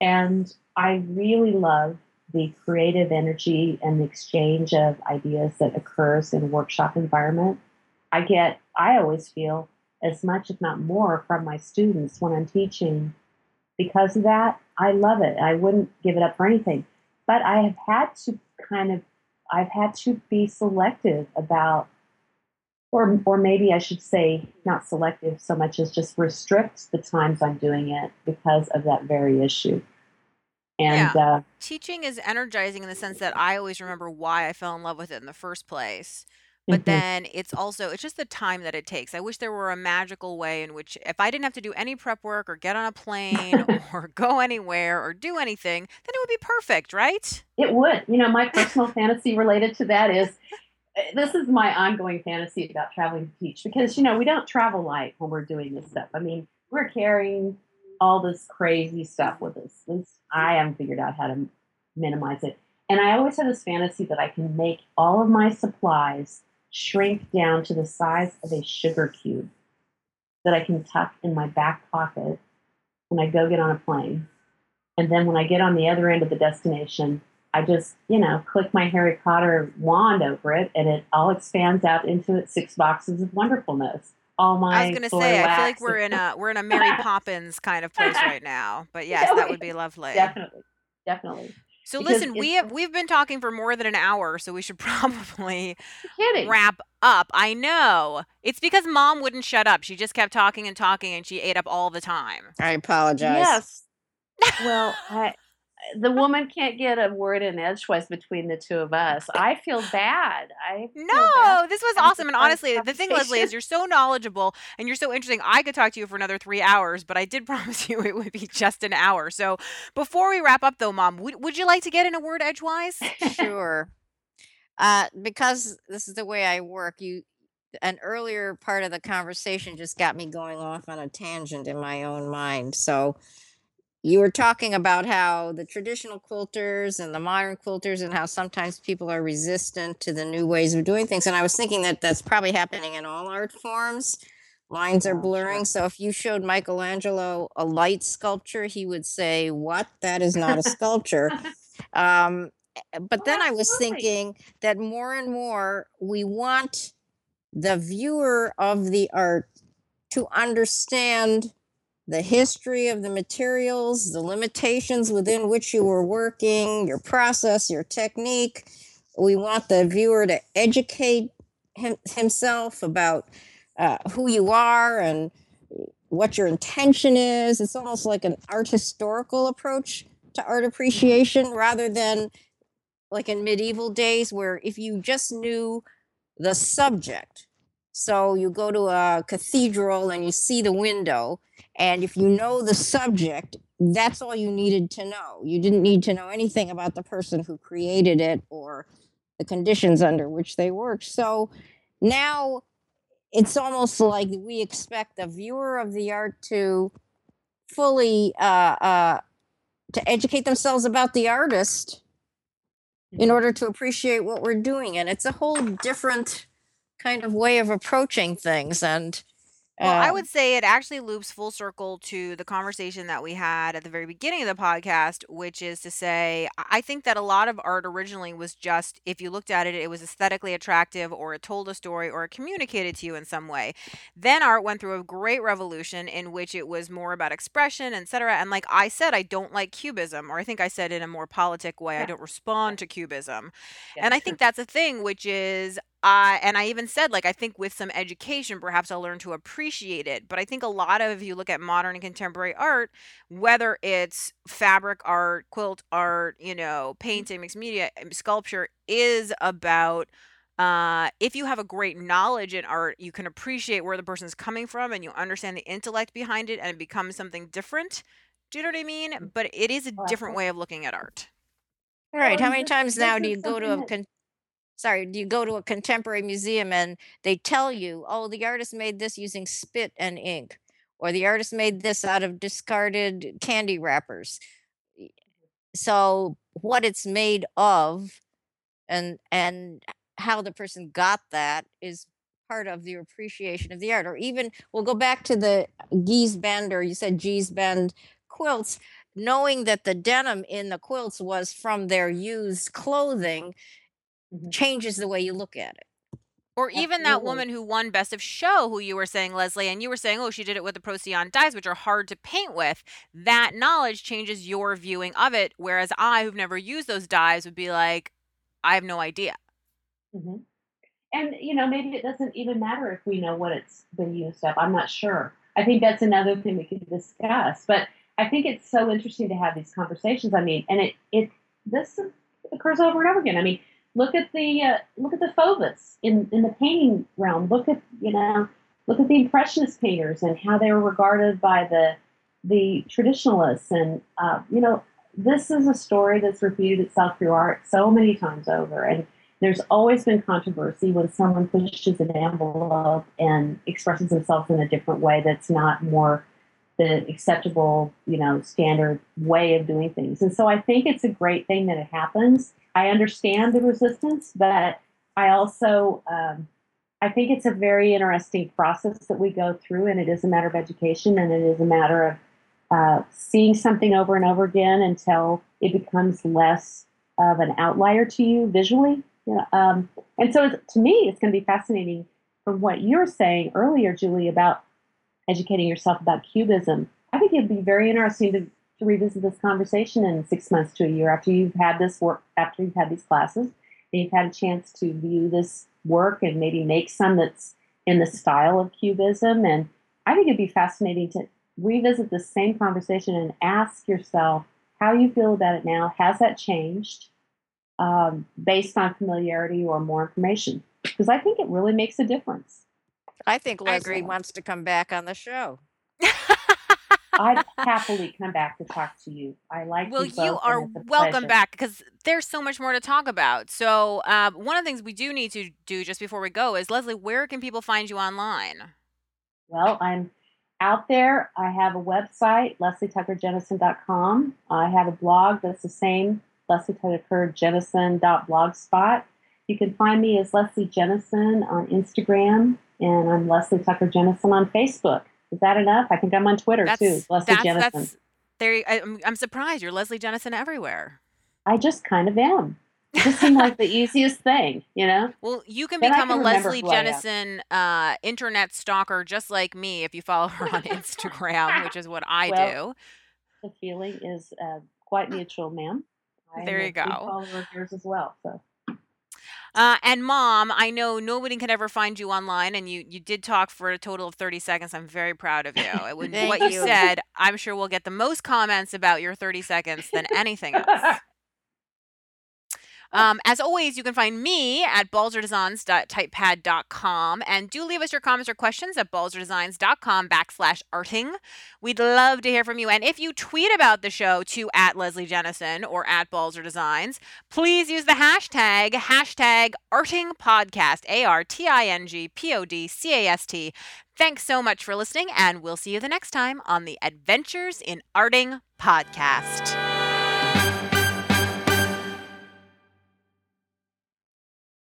And I really love the creative energy and the exchange of ideas that occurs in a workshop environment. I get, I always feel as much, if not more, from my students when I'm teaching. Because of that, I love it. I wouldn't give it up for anything. But I have had to kind of, I've had to be selective about, or, or maybe I should say, not selective so much as just restrict the times I'm doing it because of that very issue. And Yeah. uh, Teaching is energizing in the sense that I always remember why I fell in love with it in the first place. But mhm. then it's also it's just the time that it takes. I wish there were a magical way in which if I didn't have to do any prep work or get on a plane or go anywhere or do anything, then it would be perfect, right? It would. You know, my personal fantasy related to that is uh, this is my ongoing fantasy about traveling to teach because, you know, we don't travel light when we're doing this stuff. I mean, we're carrying all this crazy stuff with us. At least I haven't figured out how to minimize it. And I always have this fantasy that I can make all of my supplies shrink down to the size of a sugar cube that I can tuck in my back pocket when I go get on a plane. And then when I get on the other end of the destination, I just, you know, click my Harry Potter wand over it and it all expands out into its six boxes of wonderfulness. All my I was gonna say, I feel like we're in a we're in a Mary Poppins kind of place right now. But yes, that would be lovely. Definitely. Definitely. So Because listen, we have we've been talking for more than an hour, so we should probably wrap up. I know. It's because mom wouldn't shut up. She just kept talking and talking and she ate up all the time. I apologize. Yes. Well, I, the woman can't get a word in edgewise between the two of us. I feel bad. I feel bad. No, this was having awesome. And honestly, the thing, Leslie, is you're so knowledgeable and you're so interesting. I could talk to you for another three hours, but I did promise you it would be just an hour. So before we wrap up, though, mom, would, would you like to get in a word edgewise? sure. Uh, because this is the way I work, you an earlier part of the conversation just got me going off on a tangent in my own mind. So you were talking about how the traditional quilters and the modern quilters and how sometimes people are resistant to the new ways of doing things. And I was thinking that that's probably happening in all art forms. Lines are blurring. So if you showed Michelangelo a light sculpture, he would say, What? That is not a sculpture. Um, eh, but then I was thinking that more and more we want the viewer of the art to understand the history of the materials, the limitations within which you were working, your process, your technique. We want the viewer to educate him, himself about uh, who you are and what your intention is. It's almost like an art historical approach to art appreciation rather than like in medieval days where if you just knew the subject so you go to a cathedral and you see the window and if you know the subject that's all you needed to know. You didn't need to know anything about the person who created it or the conditions under which they worked. So now it's almost like we expect the viewer of the art to fully uh, uh, to educate themselves about the artist in order to appreciate what we're doing. And it's a whole different kind of way of approaching things. And Well, I would um say it actually loops full circle to the conversation that we had at the very beginning of the podcast, which is to say, I I think that a lot of art originally was just, if you looked at it, it was aesthetically attractive or it told a story or it communicated to you in some way. Then art went through a great revolution in which it was more about expression, etc. And like I said, I don't like cubism, or I think I said in a more politic way, I Yeah. don't respond to cubism. Yeah, And I sure. think that's a thing, which is uh, and I even said, like, I think with some education, perhaps I'll learn to appreciate it. But I think a lot of, if you look at modern and contemporary art, whether it's fabric art, quilt art, you know, painting, mixed media, sculpture, is about uh, if you have a great knowledge in art, you can appreciate where the person's coming from and you understand the intellect behind it and it becomes something different. Do you know what I mean? Mm. But it is a different way of looking at art. All right. How many times now do you go to a con- sorry, do you go to a contemporary museum and they tell you, oh, the artist made this using spit and ink, or the artist made this out of discarded candy wrappers. So what it's made of and and how the person got that is part of the appreciation of the art. Or even we'll go back to the Gee's Bend or you said Gee's Bend quilts, knowing that the denim in the quilts was from their used clothing Mhm. changes the way you look at it. Or even that woman who won Best of Show, who you were saying, Leslie, and you were saying, oh, she did it with the Procion dyes, which are hard to paint with. That knowledge changes your viewing of it. Whereas I, who've never used those dyes, would be like, I have no idea. hmm And you know, maybe it doesn't even matter if we know what it's been used up. I'm not sure. I think that's another thing we could discuss. But I think it's so interesting to have these conversations. I mean, and it it this occurs over and over again. I mean, look at the uh, look at the Fauvists in in the painting realm. Look at you know look at the impressionist painters and how they were regarded by the the traditionalists. And uh, you know, this is a story that's repeated itself through art so many times over. And there's always been controversy when someone pushes an envelope and expresses themselves in a different way that's not more the acceptable, you know, standard way of doing things. And so I think it's a great thing that it happens. I understand the resistance, but I also um, I think it's a very interesting process that we go through, and it is a matter of education, and it is a matter of uh, seeing something over and over again until it becomes less of an outlier to you visually. You know, um, and so to me, it's going to be fascinating from what you were saying earlier, Julie, about educating yourself about cubism. I think it'd be very interesting to, to revisit this conversation in six months to a year after you've had this work, after you've had these classes, and you've had a chance to view this work and maybe make some that's in the style of cubism. And I think it'd be fascinating to revisit the same conversation and ask yourself how you feel about it now. Has that changed um, based on familiarity or more information? Because I think it really makes a difference. I think I Leslie agree. wants to come back on the show. I'd happily come back to talk to you. I like to Well, you you both, are it's a welcome pleasure. back because there's so much more to talk about. So, uh, one of the things we do need to do just before we go is Leslie, where can people find you online? Well, I'm out there. I have a website, leslietuckerjenison.com. I have a blog that's the same, leslietuckerjenison.blogspot. You can find me as Leslie Jenison on Instagram, and I'm Leslie Tucker Jenison on Facebook. Is that enough? I think I'm on Twitter too, Leslie that's Jenison. that's there. I, I'm I'm surprised you're Leslie Jenison everywhere. I just kind of am. It just seemed like the easiest thing, you know? Well, you can Then become a can remember Leslie Jenison uh, internet stalker just like me if you follow her on Instagram, which is what I Well, do. the feeling is uh, quite mutual, ma'am. I There you go. follower of yours as well. So Uh, and mom, I know nobody can ever find you online, and you you did talk for a total of 30 seconds. I'm very proud of you. It would, what you you. said, I'm sure we'll get the most comments about your 30 seconds than anything else. Um, as always, you can find me at balzerdesigns.typepad.com and do leave us your comments or questions at balzerdesigns.com backslash arting. We'd love to hear from you. And if you tweet about the show to at Leslie Jenison or at Balzer Designs, please use the hashtag, hashtag arting podcast, A R T I N G P O D C A S T. Thanks so much for listening, and we'll see you the next time on the Adventures in Arting podcast.